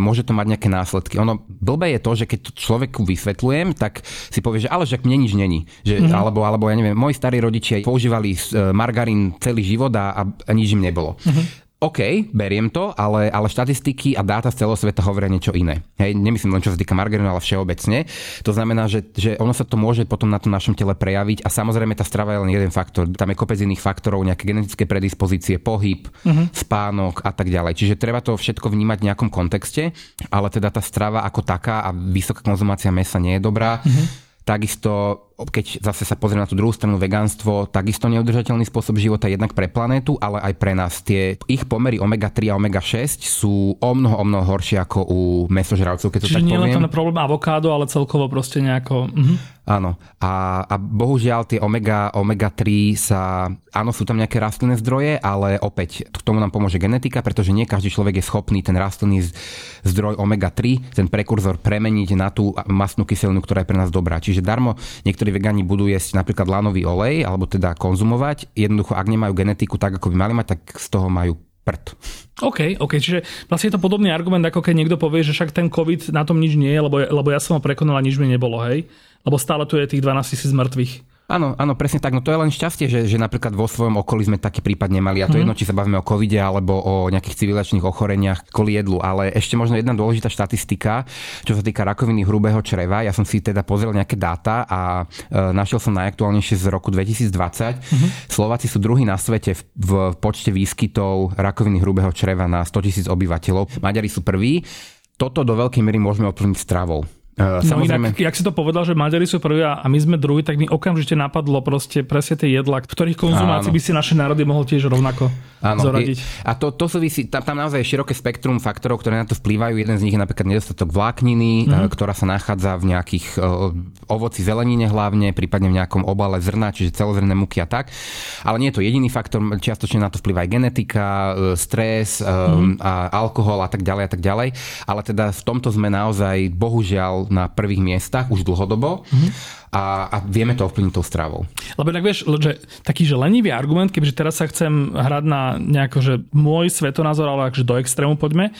môže to mať nejaké následky. Ono blbé je to, že keď to človeku vysvetľujem, tak si povie, že ale že mne nič není. Že, mm-hmm. alebo, alebo ja neviem, moji starí rodičia používali e, margarín celý život a, a nič im nebolo. Mm-hmm. OK, beriem to, ale, ale štatistiky a dáta z celého sveta hovoria niečo iné. Hej, nemyslím len čo sa týka margarínu, ale všeobecne. To znamená, že, že ono sa to môže potom na tom našom tele prejaviť a samozrejme tá strava je len jeden faktor. Tam je kopec iných faktorov, nejaké genetické predispozície, pohyb, uh-huh. spánok a tak ďalej. Čiže treba to všetko vnímať v nejakom kontexte, ale teda tá strava ako taká a vysoká konzumácia mesa nie je dobrá. Uh-huh Takisto, keď zase sa pozrieme na tú druhú stranu, vegánstvo, takisto neudržateľný spôsob života jednak pre planétu, ale aj pre nás. Tie ich pomery omega-3 a omega-6 sú o mnoho, o mnoho horšie ako u mesožravcov, keď to Čiže tak nie poviem. len ten problém avokádo, ale celkovo proste nejako... Uh-huh. Áno. A, a bohužiaľ tie omega, omega-3 sa... Áno, sú tam nejaké rastlinné zdroje, ale opäť k tomu nám pomôže genetika, pretože nie každý človek je schopný ten rastlinný zdroj omega-3, ten prekurzor premeniť na tú masnú kyselinu, ktorá je pre nás dobrá. Čiže darmo niektorí vegáni budú jesť napríklad lanový olej, alebo teda konzumovať. Jednoducho, ak nemajú genetiku tak, ako by mali mať, tak z toho majú prd. OK, OK, čiže vlastne je to podobný argument, ako keď niekto povie, že však ten COVID na tom nič nie je, lebo, lebo ja som ho prekonal a nič mi nebolo, hej? Lebo stále tu je tých 12 tisíc mŕtvych. Áno, áno, presne tak. No to je len šťastie, že, že napríklad vo svojom okolí sme taký prípad nemali. A to mm. jedno, či sa bavíme o covide alebo o nejakých civilizačných ochoreniach kvôli jedlu. Ale ešte možno jedna dôležitá štatistika, čo sa týka rakoviny hrubého čreva. Ja som si teda pozrel nejaké dáta a e, našiel som najaktuálnejšie z roku 2020. Mm. Slováci sú druhí na svete v, v počte výskytov rakoviny hrubého čreva na 100 tisíc obyvateľov. Maďari sú prví. Toto do veľkej miery môžeme ovplyvniť stravou Uh, no samozrejme. inak, jak si to povedal, že Maďari sú prví a my sme druhí, tak mi okamžite napadlo proste presne tie jedla, ktorých konzumácii by si naše národy mohol tiež rovnako Áno, zoradiť. A to, to súvisí, tam, tam naozaj je široké spektrum faktorov, ktoré na to vplyvajú. Jeden z nich je napríklad nedostatok vlákniny, mm-hmm. ktorá sa nachádza v nejakých uh, ovoci, zelenine hlavne, prípadne v nejakom obale zrna, čiže celozrné muky a tak. Ale nie je to jediný faktor, čiastočne na to vplyvá aj genetika, stres mm-hmm. a alkohol a tak ďalej a tak ďalej. Ale teda v tomto sme naozaj bohužiaľ na prvých miestach už dlhodobo. Mm-hmm. A, a vieme to ovplyvniť tou stravou. Lebo tak vieš, že taký že lenivý argument, keďže teraz sa chcem hrať na nejako, že môj svetonázor, ale akože do extrému poďme,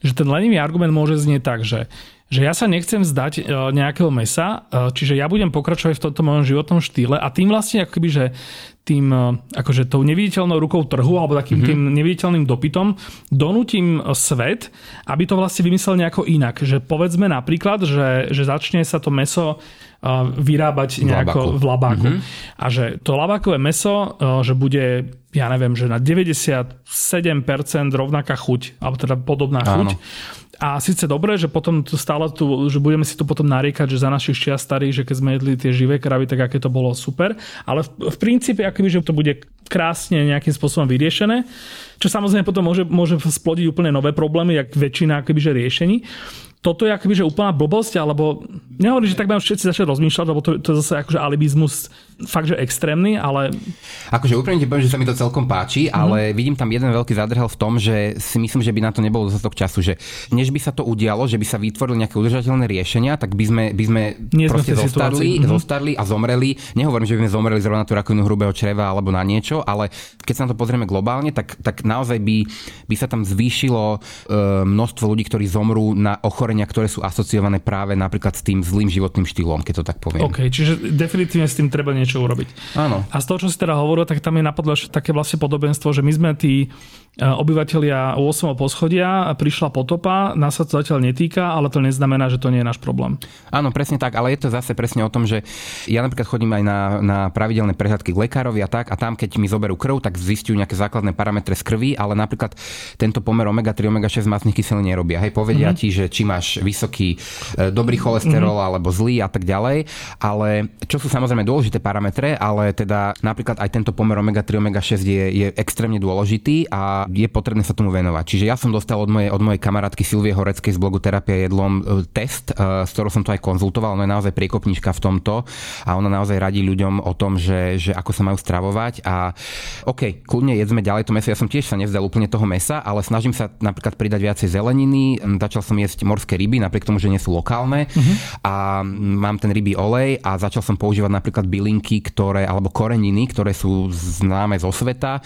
že ten lenivý argument môže znieť tak, že že ja sa nechcem zdať e, nejakého mesa, e, čiže ja budem pokračovať v tomto mojom životnom štýle a tým vlastne akoby, že tým, e, akože tou neviditeľnou rukou trhu alebo takým mm-hmm. tým neviditeľným dopytom donútim svet, aby to vlastne vymyslel nejako inak. Že povedzme napríklad, že, že začne sa to meso vyrábať nejako v labáku. Mm-hmm. A že to labákové meso, že bude, ja neviem, že na 97% rovnaká chuť, alebo teda podobná Áno. chuť a síce dobre, že potom tu stále tu, že budeme si tu potom nariekať, že za našich čias starých, že keď sme jedli tie živé kravy, tak aké to bolo super. Ale v, v princípe, akoby, že to bude krásne nejakým spôsobom vyriešené, čo samozrejme potom môže, môže splodiť úplne nové problémy, jak väčšina akoby, že riešení toto je akoby, že úplná blbosť, alebo nehovorím, že tak majú všetci začať rozmýšľať, lebo to, to je zase akože alibizmus fakt, že extrémny, ale... Akože úprimne ti poviem, že sa mi to celkom páči, mm-hmm. ale vidím tam jeden veľký zadrhel v tom, že si myslím, že by na to nebolo dostatok času, že než by sa to udialo, že by sa vytvorili nejaké udržateľné riešenia, tak by sme, by sme Nie proste zostarli, mm-hmm. zostarli a zomreli. Nehovorím, že by sme zomreli zrovna tú rakovinu hrubého čreva alebo na niečo, ale keď sa na to pozrieme globálne, tak, tak naozaj by, by sa tam zvýšilo e, množstvo ľudí, ktorí zomrú na ochorenie ochorenia, ktoré sú asociované práve napríklad s tým zlým životným štýlom, keď to tak poviem. OK, čiže definitívne s tým treba niečo urobiť. Áno. A z toho, čo si teda hovoril, tak tam je napadlo také vlastne podobenstvo, že my sme tí obyvateľia 8. poschodia, prišla potopa, nás sa to zatiaľ netýka, ale to neznamená, že to nie je náš problém. Áno, presne tak, ale je to zase presne o tom, že ja napríklad chodím aj na, na pravidelné prehľadky k lekárovi a tak, a tam keď mi zoberú krv, tak zistujú nejaké základné parametre z krvi, ale napríklad tento pomer omega-3, omega-6 masných kyselín nerobia. Hej, povedia mm-hmm. ti, že či máš vysoký, e, dobrý cholesterol mm-hmm. alebo zlý a tak ďalej, ale čo sú samozrejme dôležité parametre, ale teda napríklad aj tento pomer omega-3, omega-6 je, je extrémne dôležitý a je potrebné sa tomu venovať. Čiže ja som dostal od mojej, od mojej kamarátky Silvie Horeckej z blogu Terapia jedlom e, test, e, s ktorou som to aj konzultoval. Ona je naozaj priekopnička v tomto a ona naozaj radí ľuďom o tom, že, že ako sa majú stravovať a OK, kľudne jedzme ďalej to meso. Ja som tiež sa nevzdal úplne toho mesa, ale snažím sa napríklad pridať viacej zeleniny. Začal som jesť morské ryby, napriek tomu, že nie sú lokálne uh-huh. a mám ten rybý olej a začal som používať napríklad bylinky, ktoré, alebo koreniny, ktoré sú známe zo sveta, e,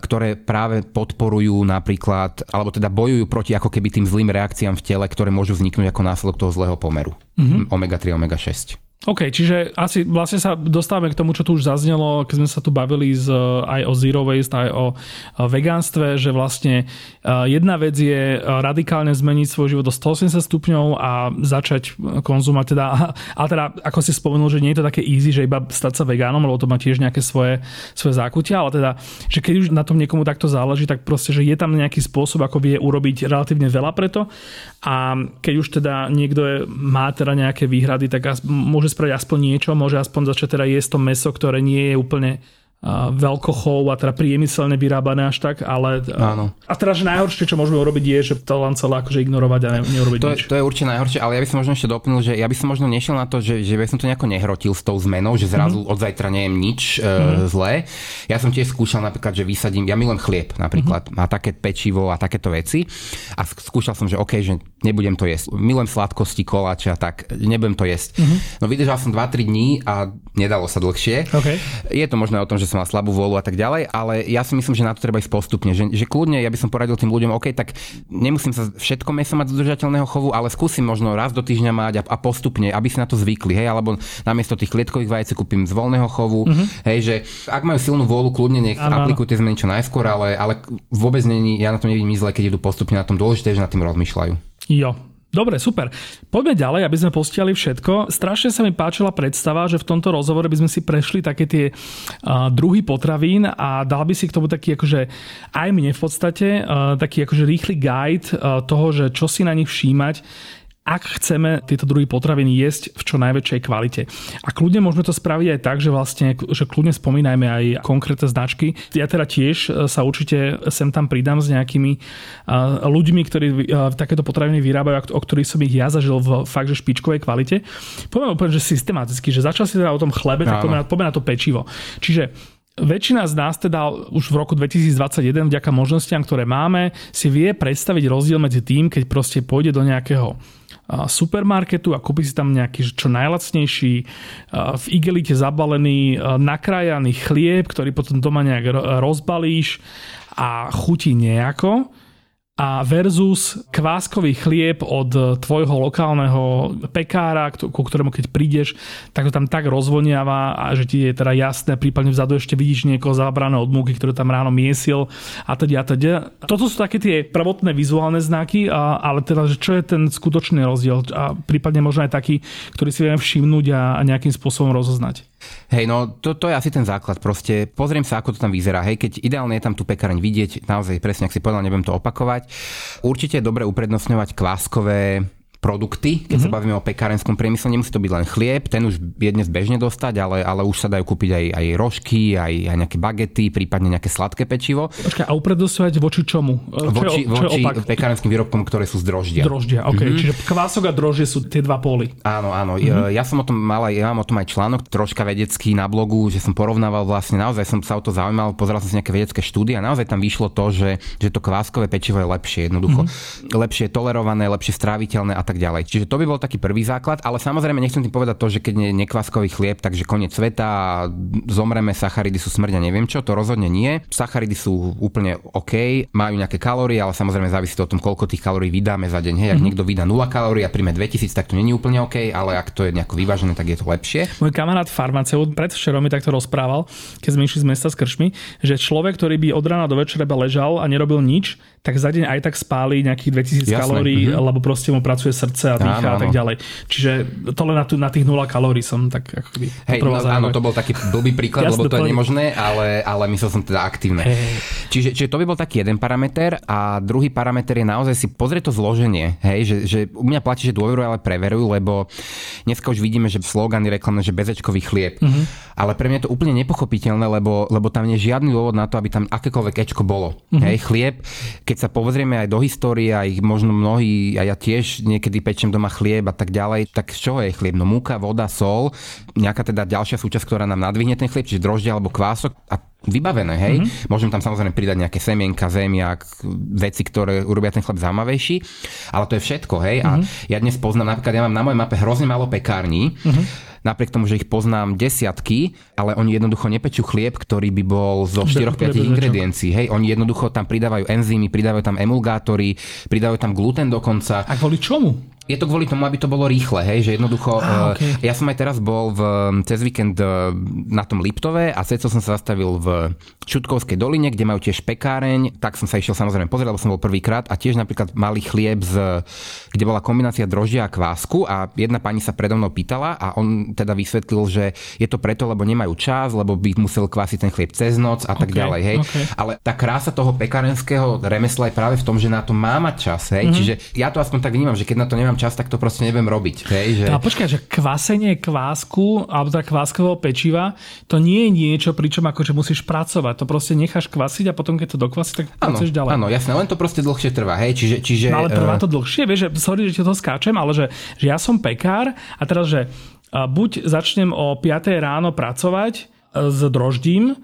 ktoré práve pod podporujú napríklad, alebo teda bojujú proti ako keby tým zlým reakciám v tele, ktoré môžu vzniknúť ako následok toho zlého pomeru. Mm-hmm. Omega-3, omega-6. OK, čiže asi vlastne sa dostávame k tomu, čo tu už zaznelo, keď sme sa tu bavili z, aj o zero waste, aj o vegánstve, že vlastne e, jedna vec je radikálne zmeniť svoj život do 180 stupňov a začať konzumovať teda, a teda ako si spomenul, že nie je to také easy, že iba stať sa vegánom, lebo to má tiež nejaké svoje, svoje zákutia, ale teda, že keď už na tom niekomu takto záleží, tak proste, že je tam nejaký spôsob, ako vie urobiť relatívne veľa preto a keď už teda niekto má teda nejaké výhrady, tak môže spraviť aspoň niečo, môže aspoň začať teda jesť to meso, ktoré nie je úplne veľkochov a teda priemyselne vyrábané až tak, ale... Áno. A teraz, že najhoršie, čo môžeme urobiť, je, že to len celé akože ignorovať a ne, neurobiť to, nič. Je, to je určite najhoršie, ale ja by som možno ešte doplnil, že ja by som možno nešiel na to, že, že by som to nejako nehrotil s tou zmenou, že zrazu mm-hmm. od zajtra nejem nič mm-hmm. zlé. Ja som tiež skúšal napríklad, že vysadím, ja milujem chlieb napríklad, mm-hmm. a také pečivo a takéto veci. A skúšal som, že OK, že nebudem to jesť. Milujem sladkosti, koláče a tak, nebudem to jesť. Mm-hmm. No vydržal som 2-3 dní a nedalo sa dlhšie. Okay. Je to možno o tom, že som mal slabú vôľu a tak ďalej, ale ja si myslím, že na to treba ísť postupne. Že, že kľudne ja by som poradil tým ľuďom, OK, tak nemusím sa všetko meso mať z udržateľného chovu, ale skúsim možno raz do týždňa mať a, a postupne, aby si na to zvykli, hej, alebo namiesto tých klietkových vajec kúpim z voľného chovu, mm-hmm. hej, že ak majú silnú vôľu, kľudne nech ano, aplikujú tie zmeny čo najskôr, ale, ale vôbec není, ja na to nevidím nič zle, keď idú postupne na tom dôležité, že nad tým rozmýšľajú. Jo, Dobre, super. Poďme ďalej, aby sme postiali všetko. Strašne sa mi páčila predstava, že v tomto rozhovore by sme si prešli také tie uh, druhy potravín a dal by si k tomu taký akože aj mne v podstate uh, taký akože rýchly guide uh, toho, že čo si na nich všímať ak chceme tieto druhy potravín jesť v čo najväčšej kvalite. A kľudne môžeme to spraviť aj tak, že vlastne, že kľudne spomínajme aj konkrétne značky. Ja teda tiež e, sa určite sem tam pridám s nejakými e, ľuďmi, ktorí e, takéto potraviny vyrábajú, o ktorých som ich ja zažil v fakt, že špičkovej kvalite. Poviem úplne, že systematicky, že začal si teda o tom chlebe, tak poďme na, poďme na to pečivo. Čiže Väčšina z nás teda už v roku 2021 vďaka možnostiam, ktoré máme, si vie predstaviť rozdiel medzi tým, keď proste pôjde do nejakého supermarketu a kúpi si tam nejaký čo najlacnejší v igelite zabalený nakrájaný chlieb, ktorý potom doma nejak rozbalíš a chutí nejako a versus kváskový chlieb od tvojho lokálneho pekára, ku ktorému keď prídeš, tak to tam tak rozvoniava a že ti je teda jasné, prípadne vzadu ešte vidíš niekoho zabrané od múky, ktorý tam ráno miesil a teda a teda. Toto sú také tie prvotné vizuálne znaky, ale teda, že čo je ten skutočný rozdiel a prípadne možno aj taký, ktorý si vieme všimnúť a nejakým spôsobom rozoznať. Hej, no to, to je asi ten základ. Proste pozriem sa, ako to tam vyzerá. Hej, keď ideálne je tam tú pekareň vidieť, naozaj presne, ak si povedal, nebudem to opakovať. Určite je dobre uprednostňovať kváskové produkty, keď mm-hmm. sa mhm. bavíme o pekárenskom priemysle, nemusí to byť len chlieb, ten už je dnes bežne dostať, ale, ale už sa dajú kúpiť aj, aj rožky, aj, aj nejaké bagety, prípadne nejaké sladké pečivo. Počkaj, a uprednostňovať voči čomu? Voči, čo, voči čo pekárenským výrobkom, ktoré sú z droždia. Droždia, ok. Mm-hmm. Čiže kvások a droždie sú tie dva póly. Áno, áno. Mm-hmm. Ja som o tom mal ja mám o tom aj článok, troška vedecký na blogu, že som porovnával vlastne, naozaj som sa o to zaujímal, pozeral som si nejaké vedecké štúdie a naozaj tam vyšlo to, že, že to kváskové pečivo je lepšie, jednoducho. Mm-hmm. Lepšie tolerované, lepšie stráviteľné a tak ďalej. Čiže to by bol taký prvý základ, ale samozrejme nechcem tým povedať to, že keď je nekváskový chlieb, takže koniec sveta zomreme, sacharidy sú smrť a neviem čo, to rozhodne nie. Sacharidy sú úplne OK, majú nejaké kalórie, ale samozrejme závisí to o tom, koľko tých kalórií vydáme za deň. Hej, ak mm-hmm. niekto vydá 0 kalórií a príjme 2000, tak to není úplne OK, ale ak to je nejako vyvážené, tak je to lepšie. Môj kamarát farmaceut predvčerom mi takto rozprával, keď sme išli z mesta s kršmi, že človek, ktorý by od rána do večera ležal a nerobil nič, tak za deň aj tak spáli nejakých 2000 Jasné. kalórií, mm-hmm. lebo proste mu pracuje srdce a dýcha a tak ďalej. Čiže to len na, tu, na tých 0 kalórií som tak akoby Hej, no, áno, to bol taký blbý príklad, Jasne, lebo to je nemožné, ale, ale myslel som teda aktívne. Hey. Čiže, čiže to by bol taký jeden parameter a druhý parameter je naozaj si pozrieť to zloženie. Hej, že, že u mňa platí, že dôverujú, ale preverujú, lebo dneska už vidíme, že slogany reklamné, že bezečkový chlieb. Mm-hmm. Ale pre mňa je to úplne nepochopiteľné, lebo, lebo tam nie je žiadny dôvod na to, aby tam akékoľvek ečko bolo. Mm-hmm. Hej, chlieb, keď keď sa pozrieme aj do histórie, aj možno mnohí, a ja tiež niekedy pečem doma chlieb a tak ďalej, tak z čoho je chlieb? No múka, voda, sol, nejaká teda ďalšia súčasť, ktorá nám nadvihne ten chlieb, čiže droždia alebo kvások a vybavené, hej. Mm-hmm. Môžem tam samozrejme pridať nejaké semienka, zemiak, veci, ktoré urobia ten chleb zaujímavejší, ale to je všetko, hej. Mm-hmm. A mhm. ja dnes poznám, napríklad ja mám na mojej mape hrozne málo pekární, mm-hmm napriek tomu, že ich poznám desiatky, ale oni jednoducho nepečú chlieb, ktorý by bol zo 4-5 ingrediencií. Hej, oni jednoducho tam pridávajú enzymy, pridávajú tam emulgátory, pridávajú tam gluten dokonca. A kvôli čomu? Je to kvôli tomu, aby to bolo rýchle, hej, že jednoducho... Ah, okay. Ja som aj teraz bol v, cez víkend e, na tom Liptove a cecil som sa zastavil v Čutkovskej doline, kde majú tiež pekáreň, tak som sa išiel samozrejme pozrieť, lebo som bol prvýkrát a tiež napríklad mali chlieb, z, kde bola kombinácia droždia a kvásku a jedna pani sa predo mnou pýtala a on teda vysvetlil, že je to preto, lebo nemajú čas, lebo by musel kvásiť ten chlieb cez noc a tak okay, ďalej, hej. Okay. Ale tá krása toho pekárenského remesla je práve v tom, že na to má mať čas, hej. Mm-hmm. Čiže ja to aspoň tak vnímam, že keď na to nemám nemám čas, tak to proste neviem robiť. Hej, že... A počkaj, že kvasenie kvásku alebo teda kváskového pečiva, to nie je niečo, pričom akože musíš pracovať. To proste necháš kvasiť a potom keď to dokvasí, tak ano, pracuješ ďalej. Áno, jasné, len to proste dlhšie trvá. Hej, čiže, čiže, no, ale trvá to dlhšie, vieš, že, sorry, že ti to skáčem, ale že, že ja som pekár a teraz, že buď začnem o 5 ráno pracovať e, s droždím,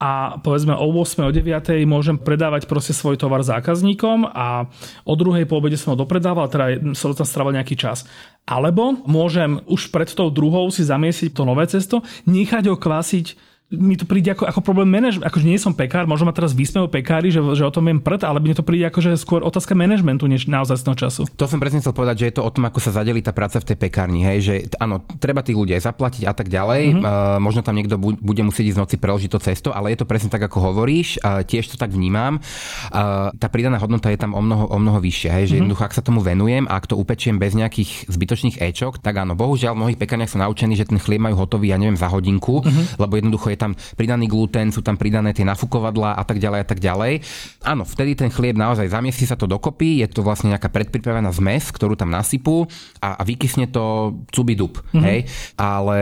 a povedzme o 8. o 9. môžem predávať proste svoj tovar zákazníkom a o druhej po obede som ho dopredával, teda som tam strávil nejaký čas. Alebo môžem už pred tou druhou si zamiesiť to nové cesto, nechať ho kvasiť mi to príde ako, ako problém manažmentu, akože nie som pekár, možno ma teraz vysmejú pekári, že, že o tom viem prd, ale mne to príde ako, že skôr otázka manažmentu, než naozaj času. To som presne chcel povedať, že je to o tom, ako sa zadeli tá práca v tej pekárni, hej, že áno, treba tých ľudí aj zaplatiť a tak ďalej, mm-hmm. uh, možno tam niekto bude musieť ísť z noci preložiť to cesto, ale je to presne tak, ako hovoríš, uh, tiež to tak vnímam. Uh, tá pridaná hodnota je tam o mnoho, o mnoho vyššia, hej, že mm-hmm. jednoducho, ak sa tomu venujem a ak to upečiem bez nejakých zbytočných ečok, tak áno, bohužiaľ v mnohých pekárniach sú naučení, že ten chlieb majú hotový, ja neviem, za hodinku, mm-hmm. lebo jednoducho je tam pridaný gluten, sú tam pridané tie nafukovadlá a tak ďalej a tak ďalej. Áno, vtedy ten chlieb naozaj zamiestí sa to dokopy, je to vlastne nejaká predpripravená zmes, ktorú tam nasypú a, a vykysne to cubidub, mm-hmm. hej. Ale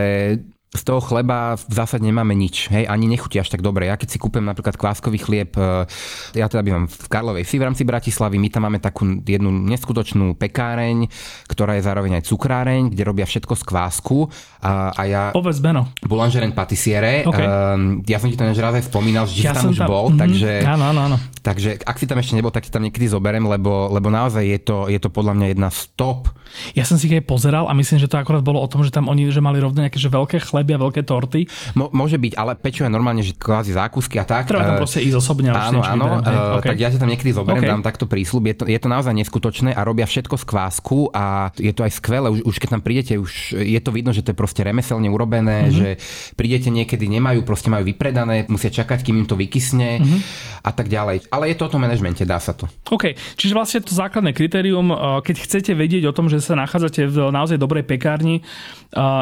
z toho chleba v zásade nemáme nič, hej, ani nechutí až tak dobre. Ja keď si kúpem napríklad kváskový chlieb, e, ja teda bývam v Karlovej si v rámci Bratislavy, my tam máme takú jednu neskutočnú pekáreň, ktorá je zároveň aj cukráreň, kde robia všetko z kvásku. A, a ja... Povedz meno. Boulanger patissiere. Okay. Um, ja som ti to než raz aj spomínal, že ja tam už tam... bol, mm-hmm. takže... Áno, áno, áno. Takže ak si tam ešte nebol, tak ti tam niekedy zoberem, lebo, lebo naozaj je to, je to podľa mňa jedna z top. Ja som si keď pozeral a myslím, že to akorát bolo o tom, že tam oni že mali rovne nejaké že veľké chleby a veľké torty. Mo, môže byť, ale pečivo je normálne, že kvázi zákusky a tak. Treba tam uh, proste ísť osobne. Áno, áno, uh, okay. tak ja ťa tam niekedy zoberiem, okay. dám takto prísľub. Je to, je to naozaj neskutočné a robia všetko z kvásku a je to aj skvelé. Už, už keď tam prídete, už je to vidno, že to je proste remeselne urobené, mm-hmm. že prídete niekedy, nemajú, proste majú vypredané, musia čakať, kým im to vykysne mm-hmm. a tak ďalej. Ale je to o tom manažmente, dá sa to. OK, čiže vlastne to základné kritérium, keď chcete vedieť o tom, že sa nachádzate v naozaj dobrej pekárni,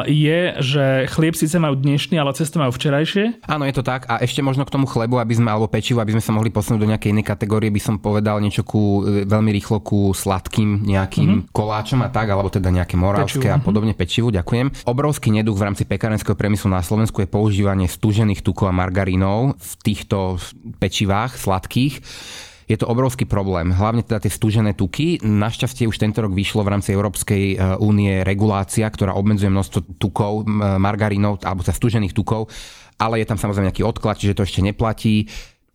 je, že chlieb síce má majú dnešný, ale cesty majú včerajšie. Áno, je to tak. A ešte možno k tomu chlebu, aby sme, alebo pečivu, aby sme sa mohli posunúť do nejakej inej kategórie, by som povedal niečo ku, e, veľmi rýchlo ku sladkým nejakým mm-hmm. koláčom a tak, alebo teda nejaké moravské pečivu. a mhm. podobne pečivu. Ďakujem. Obrovský neduch v rámci pekárenského priemyslu na Slovensku je používanie stúžených tukov a margarínov v týchto pečivách sladkých je to obrovský problém. Hlavne teda tie stúžené tuky. Našťastie už tento rok vyšlo v rámci Európskej e, únie regulácia, ktorá obmedzuje množstvo tukov, margarínov alebo sa stúžených tukov, ale je tam samozrejme nejaký odklad, čiže to ešte neplatí.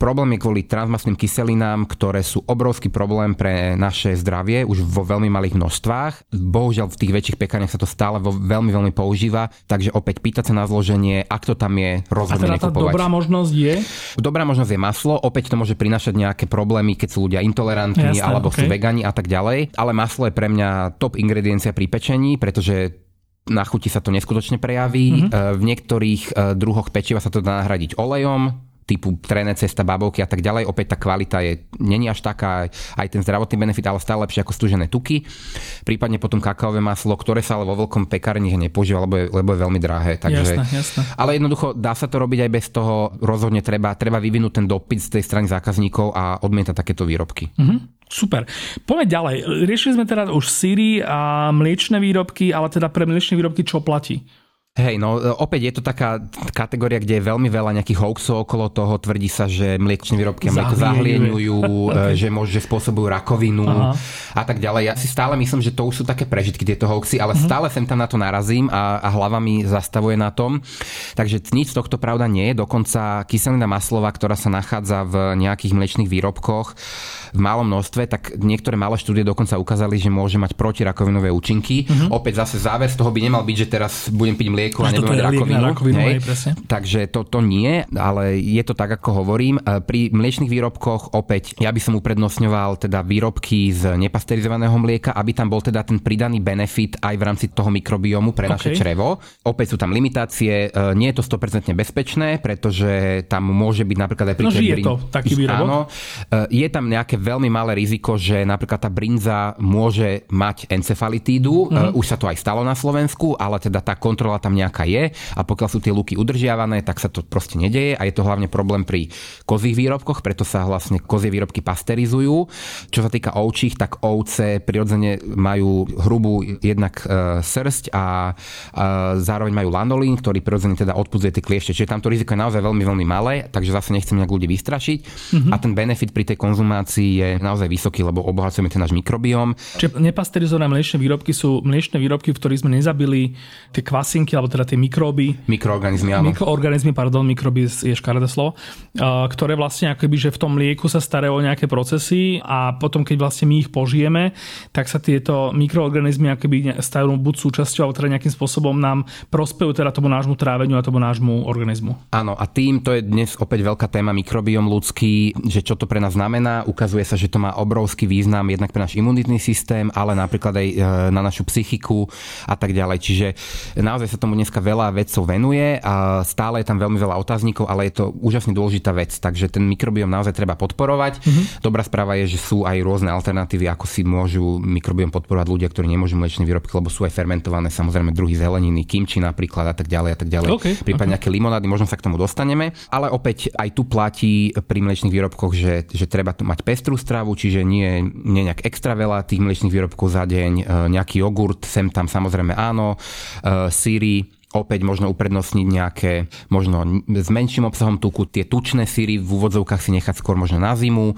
Problém je kvôli transmastným kyselinám, ktoré sú obrovský problém pre naše zdravie už vo veľmi malých množstvách. Bohužiaľ v tých väčších pekárniach sa to stále vo, veľmi, veľmi používa, takže opäť pýtať sa na zloženie, ak to tam je, rozhodne A teda tá dobrá možnosť je? Dobrá možnosť je maslo, opäť to môže prinašať nejaké problémy, keď sú ľudia intolerantní Jasné, alebo okay. sú vegani a tak ďalej, ale maslo je pre mňa top ingrediencia pri pečení, pretože na chuti sa to neskutočne prejaví. Mm-hmm. V niektorých e, druhoch pečiva sa to dá nahradiť olejom, typu trené cesta, babovky a tak ďalej. Opäť tá kvalita je není až taká, aj ten zdravotný benefit, ale stále lepšie ako stúžené tuky. Prípadne potom kakaové maslo, ktoré sa ale vo veľkom pekárni nepoužíva, lebo je, lebo je veľmi drahé. Takže, jasné, jasné. Ale jednoducho dá sa to robiť aj bez toho. Rozhodne treba, treba vyvinúť ten dopyt z tej strany zákazníkov a odmietať takéto výrobky. Mm-hmm. Super. Poďme ďalej. Riešili sme teda už síry a mliečne výrobky, ale teda pre mliečne výrobky čo platí? Hej, no e, opäť je to taká kategória, kde je veľmi veľa nejakých hoaxov okolo toho. Tvrdí sa, že mliečne výrobky mlieko zahlieňujú, okay. že môže spôsobujú rakovinu Aha. a tak ďalej. Ja si stále myslím, že to už sú také prežitky, tieto hoaxy, ale uh-huh. stále sem tam na to narazím a, a hlava mi zastavuje na tom. Takže nič z tohto pravda nie je. Dokonca kyselina maslová, ktorá sa nachádza v nejakých mliečných výrobkoch v malom množstve, tak niektoré malé štúdie dokonca ukázali, že môže mať protirakovinové účinky. Uh-huh. Opäť zase záver z toho by nemal byť, že teraz budem piť mlieko a nebudem mať rakovinu. rakovinu hej. Hej, Takže to, to nie, ale je to tak, ako hovorím. E, pri mliečných výrobkoch opäť ja by som uprednostňoval teda výrobky z nepasterizovaného mlieka, aby tam bol teda ten pridaný benefit aj v rámci toho mikrobiomu pre naše okay. črevo. Opäť sú tam limitácie, e, nie je to 100% bezpečné, pretože tam môže byť napríklad aj pri no, je to taký výrobok. Áno, e, je tam nejaké veľmi malé riziko, že napríklad tá brinza môže mať encefalitídu. Mm. Už sa to aj stalo na Slovensku, ale teda tá kontrola tam nejaká je a pokiaľ sú tie luky udržiavané, tak sa to proste nedeje a je to hlavne problém pri kozích výrobkoch, preto sa vlastne kozie výrobky pasterizujú. Čo sa týka ovčích, tak ovce prirodzene majú hrubú jednak e, srst a e, zároveň majú lanolín, ktorý prirodzene teda odpudzuje tie kliešte. Čiže tamto riziko je naozaj veľmi, veľmi malé, takže zase nechcem nejak ľudí vystrašiť. Mm-hmm. A ten benefit pri tej konzumácii je naozaj vysoký, lebo obohacujeme ten náš mikrobióm. Čiže nepasterizované mliečne výrobky sú mliečne výrobky, v ktorých sme nezabili tie kvasinky alebo teda tie mikróby. Mikroorganizmy, áno. Mikroorganizmy, pardon, mikroby je škaredé slovo, ktoré vlastne akoby, že v tom mlieku sa starajú o nejaké procesy a potom, keď vlastne my ich požijeme, tak sa tieto mikroorganizmy akoby stajú buď súčasťou, alebo teda nejakým spôsobom nám prospejú teda tomu nášmu tráveniu a tomu nášmu organizmu. Áno, a tým to je dnes opäť veľká téma mikrobiom ľudský, že čo to pre nás znamená. Ukazuje sa, že to má obrovský význam jednak pre náš imunitný systém, ale napríklad aj e, na našu psychiku a tak ďalej. Čiže naozaj sa tomu tomu dneska veľa vedcov venuje a stále je tam veľmi veľa otáznikov, ale je to úžasne dôležitá vec, takže ten mikrobiom naozaj treba podporovať. Mm-hmm. Dobrá správa je, že sú aj rôzne alternatívy, ako si môžu mikrobiom podporovať ľudia, ktorí nemôžu mliečne výrobky, lebo sú aj fermentované samozrejme druhy zeleniny, kimči napríklad a tak ďalej a tak ďalej. Okay, Prípadne okay. nejaké limonády, možno sa k tomu dostaneme, ale opäť aj tu platí pri mliečných výrobkoch, že, že treba tu mať pestrú stravu, čiže nie, nie nejak extra veľa tých mliečných výrobkov za deň, e, nejaký jogurt, sem tam samozrejme áno, e, síry, opäť možno uprednostniť nejaké možno s menším obsahom tuku, tie tučné síry v úvodzovkách si nechať skôr možno na zimu.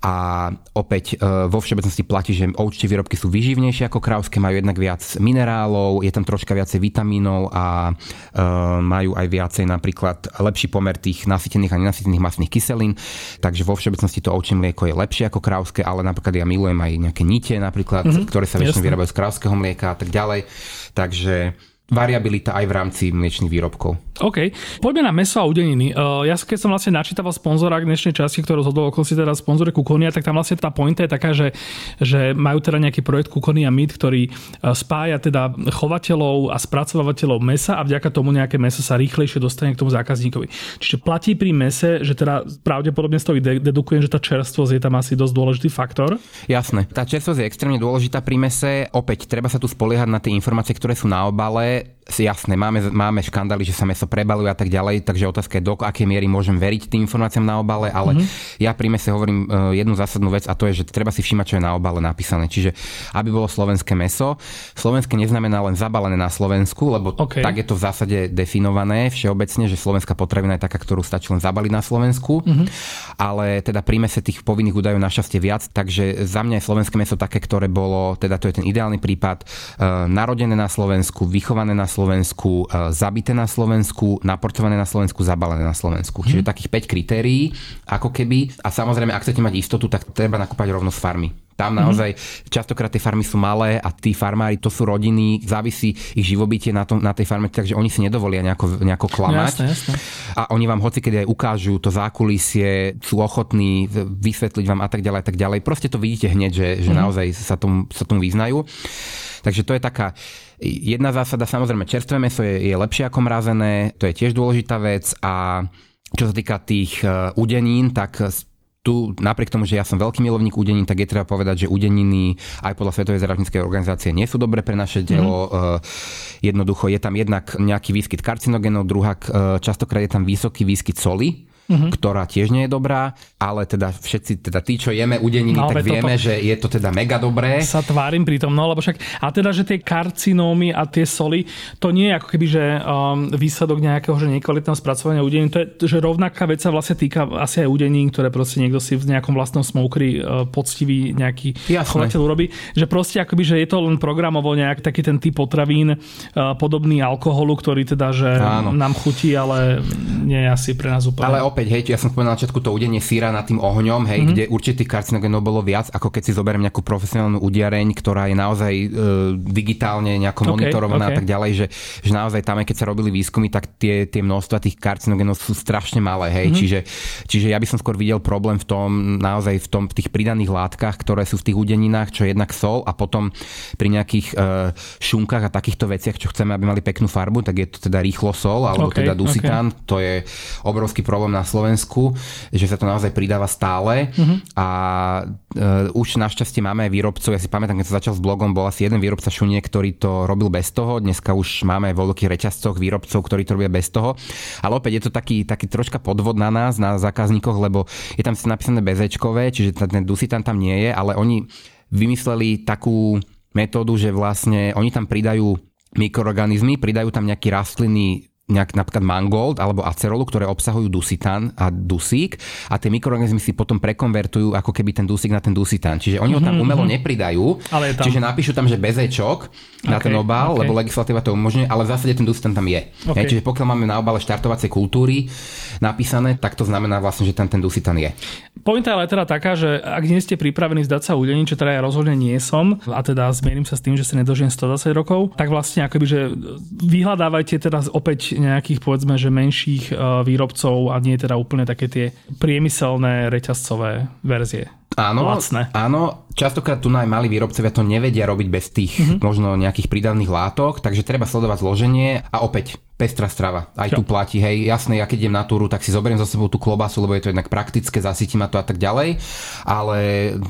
A opäť e, vo všeobecnosti platí, že ovčie výrobky sú vyživnejšie ako krávské, majú jednak viac minerálov, je tam troška viacej vitamínov a e, majú aj viacej napríklad lepší pomer tých nasytených a nenasytených masných kyselín, takže vo všeobecnosti to ovčie mlieko je lepšie ako krávské, ale napríklad ja milujem aj nejaké nite napríklad, mm-hmm, ktoré sa väčšinou vyrábajú z krávskeho mlieka a tak ďalej. Takže variabilita aj v rámci mliečných výrobkov. OK. Poďme na meso a udeniny. Uh, ja keď som vlastne načítaval sponzora k dnešnej časti, ktorú zhodol okolo si teda sponzore Kukonia, tak tam vlastne tá pointa je taká, že, že majú teda nejaký projekt Kukonia Meat, ktorý uh, spája teda chovateľov a spracovateľov mesa a vďaka tomu nejaké meso sa rýchlejšie dostane k tomu zákazníkovi. Čiže platí pri mese, že teda pravdepodobne z toho dedukujem, že tá čerstvosť je tam asi dosť dôležitý faktor. Jasné. Tá čerstvosť je extrémne dôležitá pri mese. Opäť treba sa tu spoliehať na tie informácie, ktoré sú na obale it. Jasné, máme, máme škandály, že sa meso prebaluje a tak ďalej, takže otázka je, do akej miery môžem veriť tým informáciám na obale, ale mm-hmm. ja pri mese hovorím uh, jednu zásadnú vec a to je, že treba si všímať, čo je na obale napísané. Čiže aby bolo slovenské meso, slovenské neznamená len zabalené na Slovensku, lebo okay. tak je to v zásade definované všeobecne, že slovenská potravina je taká, ktorú stačí len zabaliť na Slovensku, mm-hmm. ale teda pri mese tých povinných údajov našťastie viac, takže za mňa je slovenské meso také, ktoré bolo, teda to je ten ideálny prípad, uh, narodené na Slovensku, vychované na Slovensku, Slovensku, e, zabité na Slovensku, naportované na Slovensku, zabalené na Slovensku. Čiže mhm. takých 5 kritérií, ako keby. A samozrejme, ak chcete mať istotu, tak treba nakúpať rovno z farmy. Tam mhm. naozaj mm-hmm. častokrát tie farmy sú malé a tí farmári to sú rodiny, závisí ich živobytie na, tom, na tej farme, takže oni si nedovolia nejako, nejako klamať. Jasne, jasne. A oni vám hoci keď aj ukážu to zákulisie, sú ochotní vysvetliť vám a tak ďalej, a tak ďalej. Proste to vidíte hneď, že, že mm-hmm. naozaj sa tomu, sa tomu vyznajú. Takže to je taká jedna zásada, samozrejme čerstvé meso je, je lepšie ako mrazené, to je tiež dôležitá vec a čo sa týka tých e, udenín, tak tu napriek tomu, že ja som veľký milovník udenín, tak je treba povedať, že udeniny aj podľa Svetovej zdravotníckej organizácie nie sú dobré pre naše telo. Mm. Jednoducho je tam jednak nejaký výskyt karcinogénov, druhá e, častokrát je tam vysoký výskyt soli, uh-huh. ktorá tiež nie je dobrá, ale teda všetci, teda tí, čo jeme udeniny, no, tak vieme, toto... že je to teda mega dobré. Sa tvárim pri tom, no lebo však, a teda, že tie karcinómy a tie soli, to nie je ako keby, že um, výsledok nejakého že nekvalitného spracovania udenín, to je, že rovnaká vec sa vlastne týka asi aj udenín, ktoré proste niekto si v nejakom vlastnom smokri uh, poctivý nejaký chovateľ urobí, že proste akoby, že je to len programovo nejak taký ten typ potravín uh, podobný alkoholu, ktorý teda, že Áno. nám chutí, ale nie je asi pre nás úplne. Ale opäť opäť, hej, ja som spomenul na začiatku to udenie síra nad tým ohňom, hej, mm-hmm. kde určitých karcinogénov bolo viac, ako keď si zoberiem nejakú profesionálnu udiareň, ktorá je naozaj e, digitálne nejako okay, monitorovaná okay. a tak ďalej, že, že naozaj tam, keď sa robili výskumy, tak tie, tie množstva tých karcinogénov sú strašne malé, hej, mm-hmm. čiže, čiže ja by som skôr videl problém v tom, naozaj v tom, v tých pridaných látkach, ktoré sú v tých udeninách, čo je jednak sol a potom pri nejakých e, šunkách a takýchto veciach, čo chceme, aby mali peknú farbu, tak je to teda rýchlo sol, alebo okay, teda dusitán, okay. to je obrovský problém na Slovensku, že sa to naozaj pridáva stále. Uh-huh. a uh, už našťastie máme aj výrobcov, ja si pamätám, keď som začal s blogom, bol asi jeden výrobca šuniek, ktorý to robil bez toho, dneska už máme vo veľkých reťazcoch výrobcov, ktorí to robia bez toho, ale opäť je to taký, taký troška podvod na nás, na zákazníkoch, lebo je tam napísané bezečkové, čiže ten dusitan tam nie je, ale oni vymysleli takú metódu, že vlastne oni tam pridajú mikroorganizmy, pridajú tam nejaký rastlinný nejak napríklad mangold alebo acerolu, ktoré obsahujú dusitán a dusík a tie mikroorganizmy si potom prekonvertujú ako keby ten dusík na ten dusitán. Čiže oni ho tam mhm, umelo mm-hmm. nepridajú, ale tam... čiže napíšu tam, že bezečok na okay, ten obal, okay. lebo legislatíva to umožňuje, ale v zásade ten dusitán tam je. Okay. Hej, čiže pokiaľ máme na obale štartovacej kultúry napísané, tak to znamená vlastne, že tam ten dusitán je. Pointa ale teda taká, že ak nie ste pripravení zdať sa udení, čo teda ja rozhodne nie som, a teda zmierim sa s tým, že sa nedožijem 120 rokov, tak vlastne akoby, že vyhľadávajte teda opäť nejakých povedzme, že menších uh, výrobcov a nie teda úplne také tie priemyselné reťazcové verzie. Áno, lacné. áno, častokrát tu aj malí výrobcovia to nevedia robiť bez tých mm-hmm. možno nejakých prídavných látok, takže treba sledovať zloženie a opäť pestrá strava. Aj tu platí, hej, jasné, ja keď idem na túru, tak si zoberiem za sebou tú klobasu, lebo je to jednak praktické, zasytí ma to a tak ďalej, ale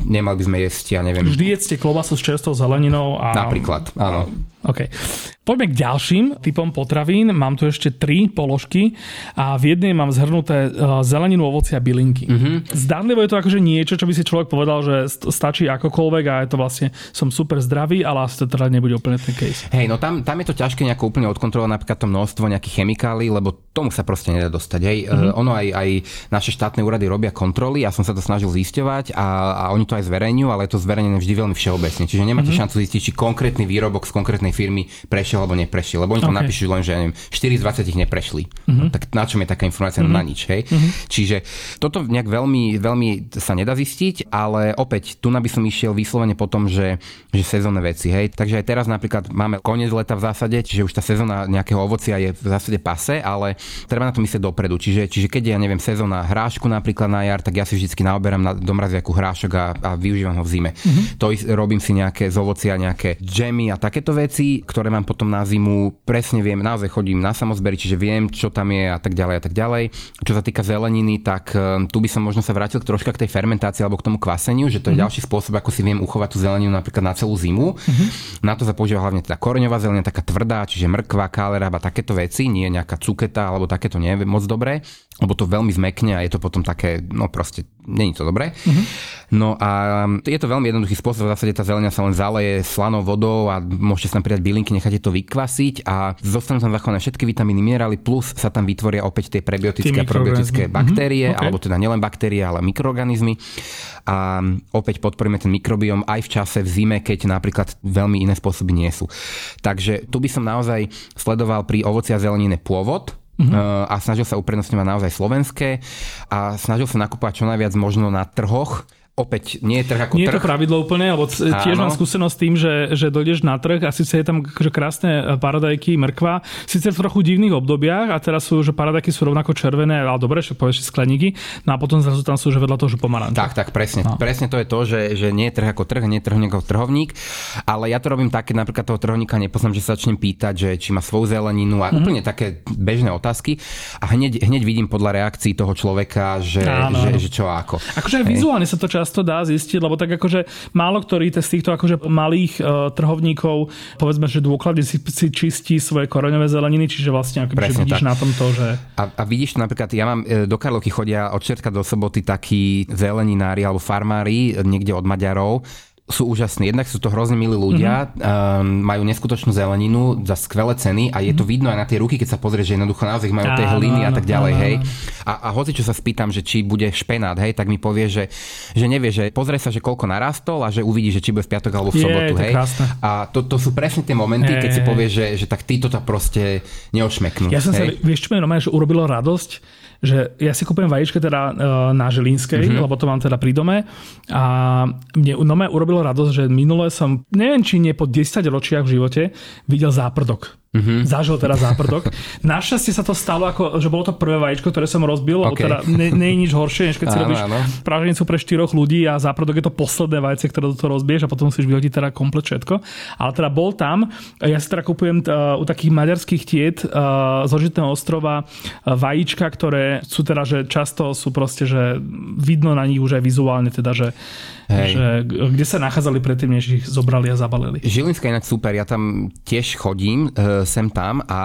nemali by sme jesť, ja neviem. Vždy jedzte klobasu s čerstvou zeleninou a... Napríklad, áno. OK. Poďme k ďalším typom potravín. Mám tu ešte tri položky a v jednej mám zhrnuté e, zeleninu, ovoci a bylinky. Mm-hmm. Zdánlivo je to akože niečo, čo by si človek povedal, že stačí akokoľvek a je to vlastne, som super zdravý, ale asi to teda nebude úplne ten case. Hej, no tam, tam je to ťažké nejako úplne odkontrolovať napríklad to množstvo nejakých chemikálií, lebo tomu sa proste nedá dostať. Hej. Mm-hmm. ono aj, aj naše štátne úrady robia kontroly, ja som sa to snažil zisťovať a, a oni to aj zverejňujú, ale je to zverejnené vždy veľmi všeobecne. Čiže nemáte mm-hmm. šancu zistiť, či konkrétny výrobok z konkrétnej firmy prešiel alebo neprešiel. Lebo oni tam okay. napíšu len, že ja neviem, 4 z 20 neprešli. Mm-hmm. No, tak na čom je taká informácia? Mm-hmm. Na nič. Hej? Mm-hmm. Čiže toto nejak veľmi, veľmi sa nedá zistiť, ale opäť tu by som išiel vyslovene po tom, že, že sezónne veci. Hej? Takže aj teraz napríklad máme koniec leta v zásade, čiže už tá sezóna nejakého ovocia je v zásade pase, ale treba na to myslieť dopredu. Čiže, čiže keď je, ja neviem, sezóna hrášku napríklad na jar, tak ja si vždy naoberám na, do mraziaku hrášok a, a využívam ho v zime. Mm-hmm. To robím si nejaké z ovocia, nejaké džemy a takéto veci, ktoré mám potom na zimu, presne viem, naozaj chodím na samozbery, čiže viem, čo tam je a tak ďalej a tak ďalej. Čo sa týka zeleniny, tak um, tu by som možno sa vrátil troška k tej fermentácii alebo k tomu kvaseniu, že to je mm-hmm. ďalší spôsob, ako si viem uchovať tú zeleninu napríklad na celú zimu. Mm-hmm. Na to sa používa hlavne teda koreňová zelenina, taká tvrdá, čiže mrkva, káleraba, takéto veci, nie nejaká cuketa alebo takéto neviem moc dobré lebo to veľmi zmekne a je to potom také, no proste, není to dobré. Mm-hmm. No a je to veľmi jednoduchý spôsob, v zásade tá zelenia sa len zaleje slanou vodou a môžete sa tam pridať bylinky, necháte to vykvasiť a zostanú tam zachované všetky vitamíny, minerály, plus sa tam vytvoria opäť tie prebiotické a probiotické mhm. baktérie, mm-hmm. okay. alebo teda nielen baktérie, ale mikroorganizmy. A opäť podporíme ten mikrobiom aj v čase v zime, keď napríklad veľmi iné spôsoby nie sú. Takže tu by som naozaj sledoval pri ovoci a zelenine pôvod, uh-huh. a snažil sa uprednostňovať naozaj slovenské a snažil sa nakúpať čo najviac možno na trhoch, opäť nie je trh ako nie trh. Nie je to pravidlo úplne, lebo tiež Áno. mám skúsenosť s tým, že, že dojdeš na trh a síce je tam akože krásne e, paradajky, mrkva, síce v trochu divných obdobiach a teraz sú, že paradajky sú rovnako červené, ale dobre, že povieš skleníky, no a potom zrazu tam sú, že vedľa toho, že pomaranče. Tak, tak, presne. No. Presne to je to, že, že nie je trh ako trh, nie je trhovník ako trhovník, ale ja to robím tak, keď napríklad toho trhovníka nepoznám, že sa začnem pýtať, že či má svoju zeleninu a mm-hmm. úplne také bežné otázky a hneď, hneď vidím podľa reakcií toho človeka, že, Áno. že, že čo ako. Akože aj vizuálne sa to často dá zistiť, lebo tak akože málo ktorý z týchto akože malých uh, trhovníkov povedzme, že dôkladne si, si čistí svoje koreňové zeleniny, čiže vlastne ako vidíš tak. na tom to, že... A, a vidíš napríklad, ja mám e, do Karlovky chodia od čertka do soboty takí zeleninári alebo farmári niekde od Maďarov, sú úžasní. Jednak sú to hrozne milí ľudia, mm-hmm. um, majú neskutočnú zeleninu za skvelé ceny a je to mhm. vidno aj na tie ruky, keď sa pozrie, že jednoducho naozaj majú tej hliny a tak ďalej, hej. A, a hoci čo sa spýtam, že či bude špenát, hej, tak mi povie, že, že nevie, že pozrie sa, že koľko narastol a že uvidí, že či bude v piatok alebo v sobotu, je, hej. Krásne. A to, to sú presne tie momenty, je, keď si povie, že, že tak títo to proste neošmeknú. Ja som hej. sa, vieš čo mi normálne, že urobilo radosť, že ja si kúpujem vajíčka teda e, na Žilinskej, mm-hmm. lebo to mám teda pri dome a mne no urobilo radosť, že minule som, neviem či nie po 10 ročiach v živote, videl záprdok. Mm-hmm. Zažil teda záprdok. Našťastie sa to stalo, ako, že bolo to prvé vajíčko, ktoré som rozbil, okay. lebo teda nie, nie je nič horšie, než keď si áno, robíš áno. praženicu pre štyroch ľudí a záprdok je to posledné vajce, ktoré do toho rozbiješ a potom musíš vyhodiť teda komplet všetko. Ale teda bol tam, ja si teda kupujem uh, u takých maďarských tiet uh, z Ožitného ostrova uh, vajíčka, ktoré sú teda, že často sú proste, že vidno na nich už aj vizuálne teda, že Hej. Že, kde sa nachádzali predtým, než ich zobrali a zabalili. Žilinská je inak super, ja tam tiež chodím e, sem tam a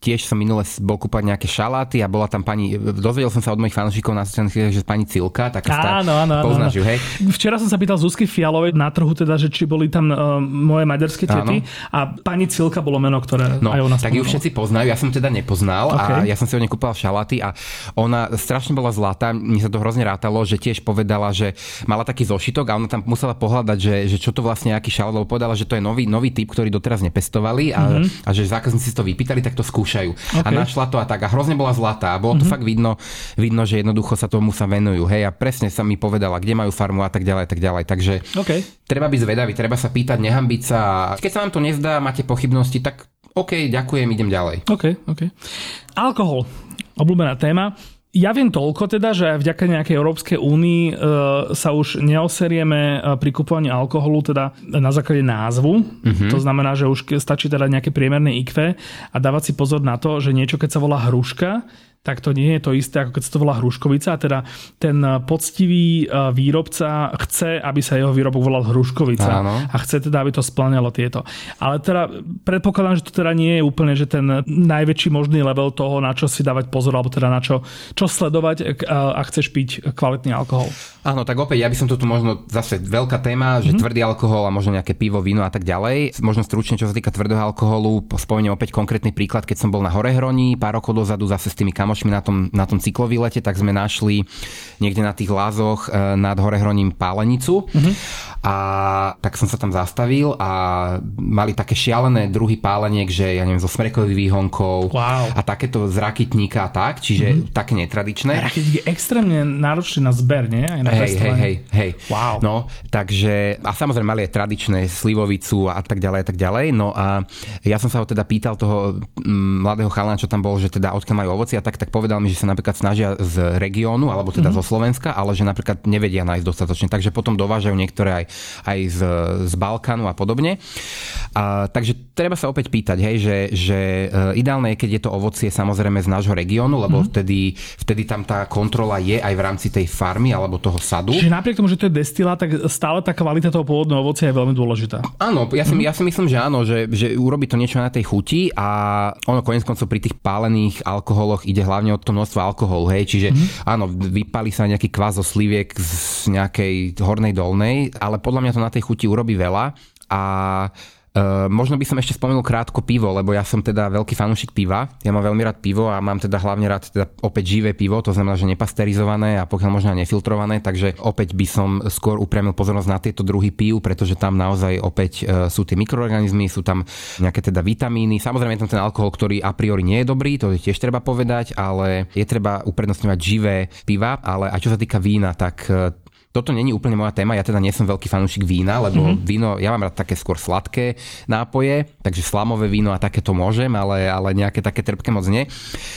tiež som minule bol kúpať nejaké šaláty a bola tam pani, dozvedel som sa od mojich fanúšikov na sociálnych že pani Cilka, taká stá, áno, áno, poznáš ju, hej? Včera som sa pýtal Zuzky Fialovej na trhu, teda, že či boli tam uh, moje maďarské tety áno. a pani Cilka bolo meno, ktoré no, aj ona tak ju všetci poznajú, ja som teda nepoznal okay. a ja som si od nej kúpal šalaty a ona strašne bola zlatá, mne sa to hrozne rátalo, že tiež povedala, že mala taký zošitok a ona tam musela pohľadať, že, že čo to vlastne aký šalát, lebo povedala, že to je nový, nový typ, ktorý doteraz nepestovali a, mm-hmm. a že zákazníci si to vypýtali, tak to skúšali skúšajú. Okay. A našla to a tak. A hrozne bola zlatá. A bolo to mm-hmm. fakt vidno, vidno, že jednoducho sa tomu sa venujú. Hej, a presne sa mi povedala, kde majú farmu a tak ďalej, tak ďalej. Takže okay. treba byť zvedavý, treba sa pýtať, nehambiť sa. Keď sa vám to nezdá, máte pochybnosti, tak OK, ďakujem, idem ďalej. OK, OK. Alkohol, obľúbená téma. Ja viem toľko teda, že vďaka nejakej Európskej únii e, sa už neoserieme e, pri kupovaní alkoholu teda na základe názvu. Mm-hmm. To znamená, že už stačí teda nejaké priemerné IQ a dávať si pozor na to, že niečo keď sa volá hruška, tak to nie je to isté, ako keď sa to volá hruškovica. Teda ten poctivý e, výrobca chce, aby sa jeho výrobok volal hruškovica. Áno. A chce teda, aby to splňalo tieto. Ale teda predpokladám, že to teda nie je úplne, že ten najväčší možný level toho, na čo si dávať pozor, alebo teda na čo, čo sledovať, e, a chceš piť kvalitný alkohol. Áno, tak opäť ja by som to tu možno zase veľká téma, že mm-hmm. tvrdý alkohol a možno nejaké pivo, víno a tak ďalej. Možno stručne, čo sa týka tvrdého alkoholu, spomeniem opäť konkrétny príklad, keď som bol na Horehroní pár rokov dozadu zase s tými kam kamošmi na tom, na tom cyklovýlete, tak sme našli niekde na tých lázoch e, nad Horehroním pálenicu. Mm-hmm. A tak som sa tam zastavil a mali také šialené druhy páleniek, že ja neviem, zo smrekových výhonkov wow. a takéto z rakitníka a tak, čiže mm-hmm. také netradičné. Rakitník je extrémne náročný na zber, nie? Aj na hej, hej, hej, hej. Wow. No, takže, a samozrejme mali aj tradičné slivovicu a tak ďalej a tak ďalej. No a ja som sa ho teda pýtal toho mm, mladého chalana, čo tam bol, že teda odkiaľ majú ovoci a tak, tak povedal mi, že sa napríklad snažia z regiónu, alebo teda mm-hmm. zo Slovenska, ale že napríklad nevedia nájsť dostatočne, takže potom dovážajú niektoré aj, aj z, z Balkánu a podobne. A, takže treba sa opäť pýtať, hej, že, že e, ideálne je, keď je to ovocie samozrejme z nášho regiónu, lebo mm-hmm. vtedy, vtedy tam tá kontrola je aj v rámci tej farmy alebo toho sadu. Čiže napriek tomu, že to je destilát, tak stále tá kvalita toho pôvodného ovocia je veľmi dôležitá. Áno, ja si, mm-hmm. ja si myslím, že áno, že, že urobí to niečo na tej chuti a ono konec koncov pri tých pálených alkoholoch ide hlavne o to množstvo alkoholu, hej, čiže mm-hmm. áno, vypali sa nejaký kvás zo sliviek z nejakej hornej dolnej, ale podľa mňa to na tej chuti urobí veľa a Uh, možno by som ešte spomenul krátko pivo, lebo ja som teda veľký fanúšik piva. Ja mám veľmi rád pivo a mám teda hlavne rád teda opäť živé pivo, to znamená, že nepasterizované a pokiaľ možno nefiltrované, takže opäť by som skôr upriamil pozornosť na tieto druhy pív, pretože tam naozaj opäť uh, sú tie mikroorganizmy, sú tam nejaké teda vitamíny. Samozrejme je tam ten alkohol, ktorý a priori nie je dobrý, to je tiež treba povedať, ale je treba uprednostňovať živé piva, ale a čo sa týka vína, tak uh, toto není úplne moja téma, ja teda nie som veľký fanúšik vína, lebo mm-hmm. víno, ja mám rád také skôr sladké nápoje, takže slamové víno a také to môžem, ale, ale nejaké také trpké moc nie.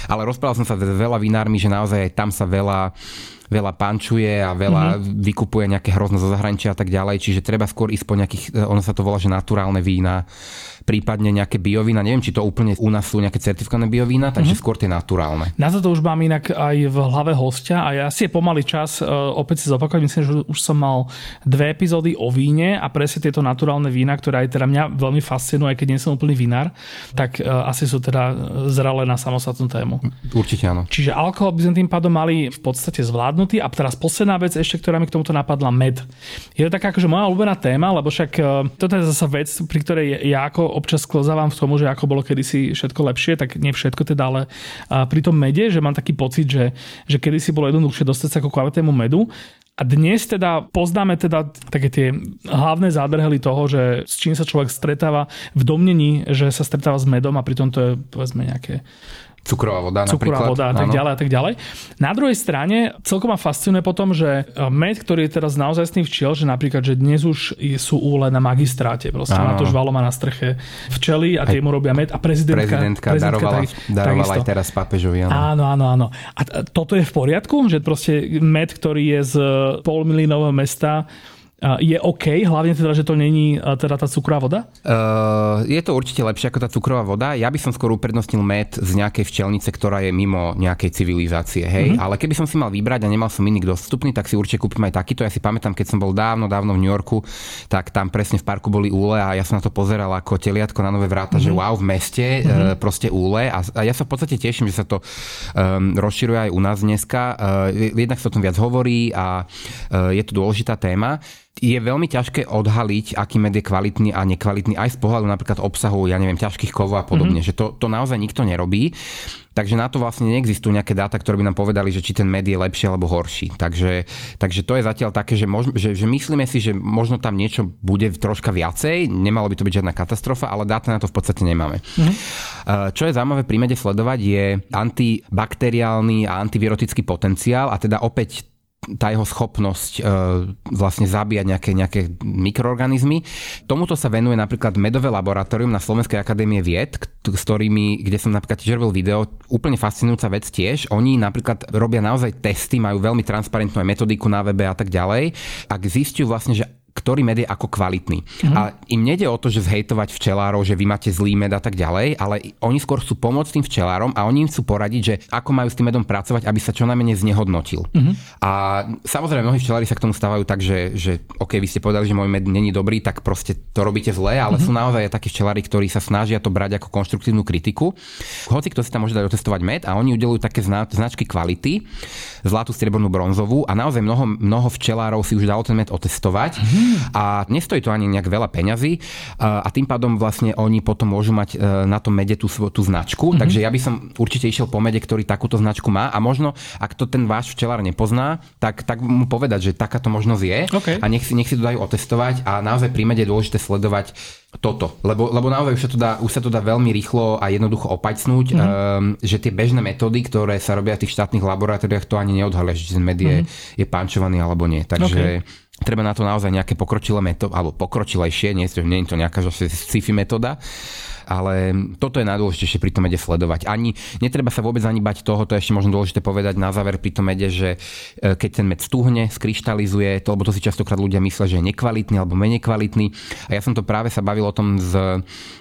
Ale rozprával som sa s veľa vinármi, že naozaj tam sa veľa veľa pančuje a veľa mm-hmm. vykupuje nejaké hrozno zo zahraničia a tak ďalej, čiže treba skôr ísť po nejakých, ono sa to volá, že naturálne vína, prípadne nejaké biovína. Neviem, či to úplne u nás sú nejaké certifikované biovína, takže mm-hmm. skôr tie naturálne. Na to už mám inak aj v hlave hostia a ja si je pomaly čas uh, opäť si zopakovať. Myslím, že už som mal dve epizódy o víne a presne tieto naturálne vína, ktoré aj teda mňa veľmi fascinujú, aj keď nie som úplný vinár, tak uh, asi sú teda zralé na samostatnú tému. Určite áno. Čiže alkohol by sme tým pádom mali v podstate zvládnutý. A teraz posledná vec ešte, ktorá mi k tomuto napadla, med. Je to taká akože moja obľúbená téma, lebo však uh, toto je zase vec, pri ktorej ja ako občas sklzávam v tomu, že ako bolo kedysi všetko lepšie, tak nie všetko teda, ale pri tom mede, že mám taký pocit, že, že kedysi bolo jednoduchšie dostať sa ako kvalitnému medu. A dnes teda poznáme teda také tie hlavné zádrhely toho, že s čím sa človek stretáva v domnení, že sa stretáva s medom a pritom to je povedzme nejaké Cukrová voda Cukrová voda a tak ďalej a tak ďalej. Na druhej strane celkom ma fascinuje potom, že e, med, ktorý je teraz naozaj sný včiel, že napríklad, že dnes už sú úle na magistráte, proste áno. na to žvalo má na streche včely a tie mu robia med a prezidentka, prezidentka, prezidentka darovala, tak, darovala aj teraz pápežovi. Áno. áno, áno, áno. A toto je v poriadku, že proste med, ktorý je z polmilínového mesta je OK, hlavne teda, že to není teda tá cukrová voda? Uh, je to určite lepšie ako tá cukrová voda. Ja by som skôr uprednostnil med z nejakej včelnice, ktorá je mimo nejakej civilizácie, hej. Mm-hmm. Ale keby som si mal vybrať a nemal som iný dostupný, tak si určite kúpim aj takýto. Ja si pamätám, keď som bol dávno, dávno v New Yorku, tak tam presne v parku boli úle a ja som na to pozeral ako teliatko na nové vráta, mm-hmm. že wow, v meste mm-hmm. uh, proste úle. A, a ja sa v podstate teším, že sa to um, rozširuje aj u nás dneska. Uh, jednak sa o tom viac hovorí a uh, je to dôležitá téma je veľmi ťažké odhaliť, aký med je kvalitný a nekvalitný aj z pohľadu napríklad obsahu, ja neviem, ťažkých kovov a podobne, mm-hmm. že to, to naozaj nikto nerobí. Takže na to vlastne neexistujú nejaké dáta, ktoré by nám povedali, že či ten med je lepší alebo horší. Takže, takže to je zatiaľ také, že, mož, že, že myslíme si, že možno tam niečo bude troška viacej, nemalo by to byť žiadna katastrofa, ale dáta na to v podstate nemáme. Mm-hmm. Čo je zaujímavé pri mede sledovať je antibakteriálny a antivirotický potenciál a teda opäť tá jeho schopnosť e, vlastne zabíjať nejaké, nejaké mikroorganizmy. Tomuto sa venuje napríklad medové laboratórium na Slovenskej akadémie vied, s ktorými, kde som napríklad tiež robil video, úplne fascinujúca vec tiež. Oni napríklad robia naozaj testy, majú veľmi transparentnú metodiku na webe a tak ďalej. Ak zistiu vlastne, že ktorý med je ako kvalitný. Mm-hmm. A im nejde o to, že zhejtovať včelárov, že vy máte zlý med a tak ďalej, ale oni skôr sú pomôcť tým včelárom a oni im chcú poradiť, že ako majú s tým medom pracovať, aby sa čo najmenej znehodnotil. Mm-hmm. A samozrejme, mnohí včelári sa k tomu stávajú tak, že, že OK, vy ste povedali, že môj med není dobrý, tak proste to robíte zle, ale mm-hmm. sú naozaj aj takí včelári, ktorí sa snažia to brať ako konštruktívnu kritiku. Hoci kto si tam môže dať otestovať med a oni udelujú také značky kvality, zlatú, striebornú, bronzovú a naozaj mnoho, mnoho včelárov si už dalo ten med otestovať. A nestojí to ani nejak veľa peňazí a tým pádom vlastne oni potom môžu mať e, na tom mede tú, tú značku. Mm-hmm. Takže ja by som určite išiel po mede, ktorý takúto značku má a možno, ak to ten váš včelár nepozná, tak, tak mu povedať, že takáto možnosť je okay. a nech si, nech si to dajú otestovať a naozaj pri mede je dôležité sledovať toto, lebo, lebo naozaj už sa, to dá, už sa to dá veľmi rýchlo a jednoducho opajcnúť, mm-hmm. um, že tie bežné metódy, ktoré sa robia v tých štátnych laboratóriách, to ani neodhalia, že ten med je, mm-hmm. je pančovaný alebo nie. Takže okay treba na to naozaj nejaké pokročilé metódy, alebo pokročilejšie, nie, nie je to nejaká sci-fi metóda, ale toto je najdôležitejšie pri tom mede sledovať. Ani, netreba sa vôbec ani bať toho, to je ešte možno dôležité povedať na záver pri tom mede, že e, keď ten med stúhne, skryštalizuje, to, lebo to si častokrát ľudia myslia, že je nekvalitný alebo menej kvalitný. A ja som to práve sa bavil o tom s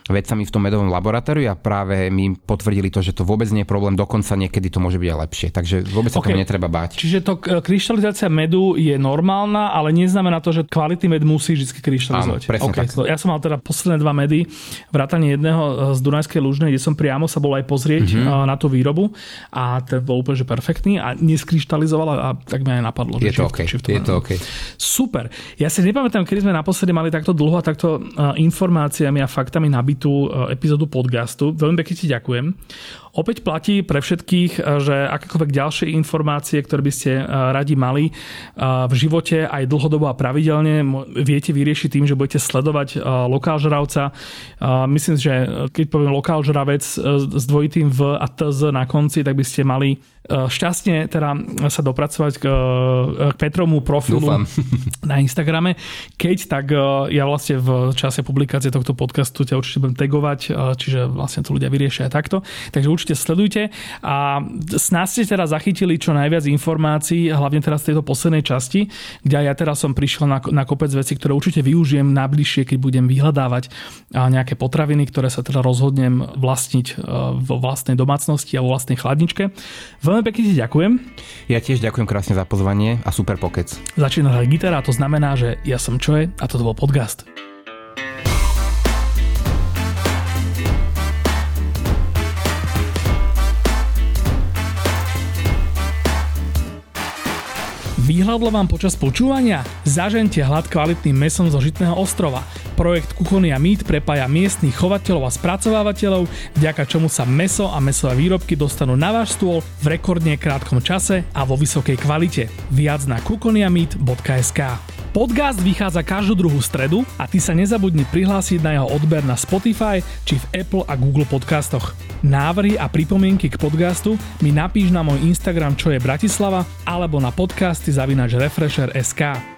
vedcami v tom medovom laboratóriu a práve mi potvrdili to, že to vôbec nie je problém, dokonca niekedy to môže byť aj lepšie. Takže vôbec sa okay. tomu netreba báť. Čiže to kryštalizácia medu je normálna, ale neznamená to, že kvalitný med musí vždy kryštalizovať. Áno, okay. tak. Ja som mal teda posledné dva medy, vrátanie jedného jedného z Dunajskej Lužnej, kde som priamo sa bol aj pozrieť mm-hmm. na tú výrobu a ten bol úplne že perfektný a neskryštalizoval a tak mi aj napadlo. Je že to OK. Je to OK. Super. Ja si nepamätám, kedy sme naposledy mali takto dlho a takto informáciami a faktami nabitú epizódu podcastu. Veľmi pekne ti ďakujem. Opäť platí pre všetkých, eh, že akékoľvek ďalšie informácie, ktoré by ste eh, radi mali eh, v živote aj dlhodobo a pravidelne, viete vyriešiť tým, že budete sledovať lokál žravca. Myslím, že keď poviem lokál žravec s dvojitým V a TZ na konci, tak by ste mali šťastne teda sa dopracovať k, e, k Petromu profilu Dúfam. na Instagrame. Keď tak e, ja vlastne v čase publikácie tohto podcastu ťa určite budem tagovať, čiže vlastne to ľudia vyriešia aj takto. Takže určite sledujte a snad ste teda zachytili čo najviac informácií, hlavne teraz v tejto poslednej časti, kde ja teraz som prišiel na, na kopec veci, ktoré určite využijem najbližšie, keď budem vyhľadávať nejaké potraviny, ktoré sa teda rozhodnem vlastniť vo vlastnej domácnosti a vo vlastnej chladničke. V Veľmi pekne ti ďakujem. Ja tiež ďakujem krásne za pozvanie a super pokec. Začína hrať gitara, to znamená, že ja som Čoje a toto bol podcast. Vyhľadlo vám počas počúvania? Zažente hlad kvalitným mesom zo Žitného ostrova. Projekt Kuchonia Meat prepája miestnych chovateľov a spracovávateľov, vďaka čomu sa meso a mesové výrobky dostanú na váš stôl v rekordne krátkom čase a vo vysokej kvalite. Viac na kukoniameat.sk Podcast vychádza každú druhú stredu a ty sa nezabudni prihlásiť na jeho odber na Spotify či v Apple a Google podcastoch. Návrhy a pripomienky k podcastu mi napíš na môj Instagram čo je Bratislava alebo na podcasty zavinač Refresher.sk.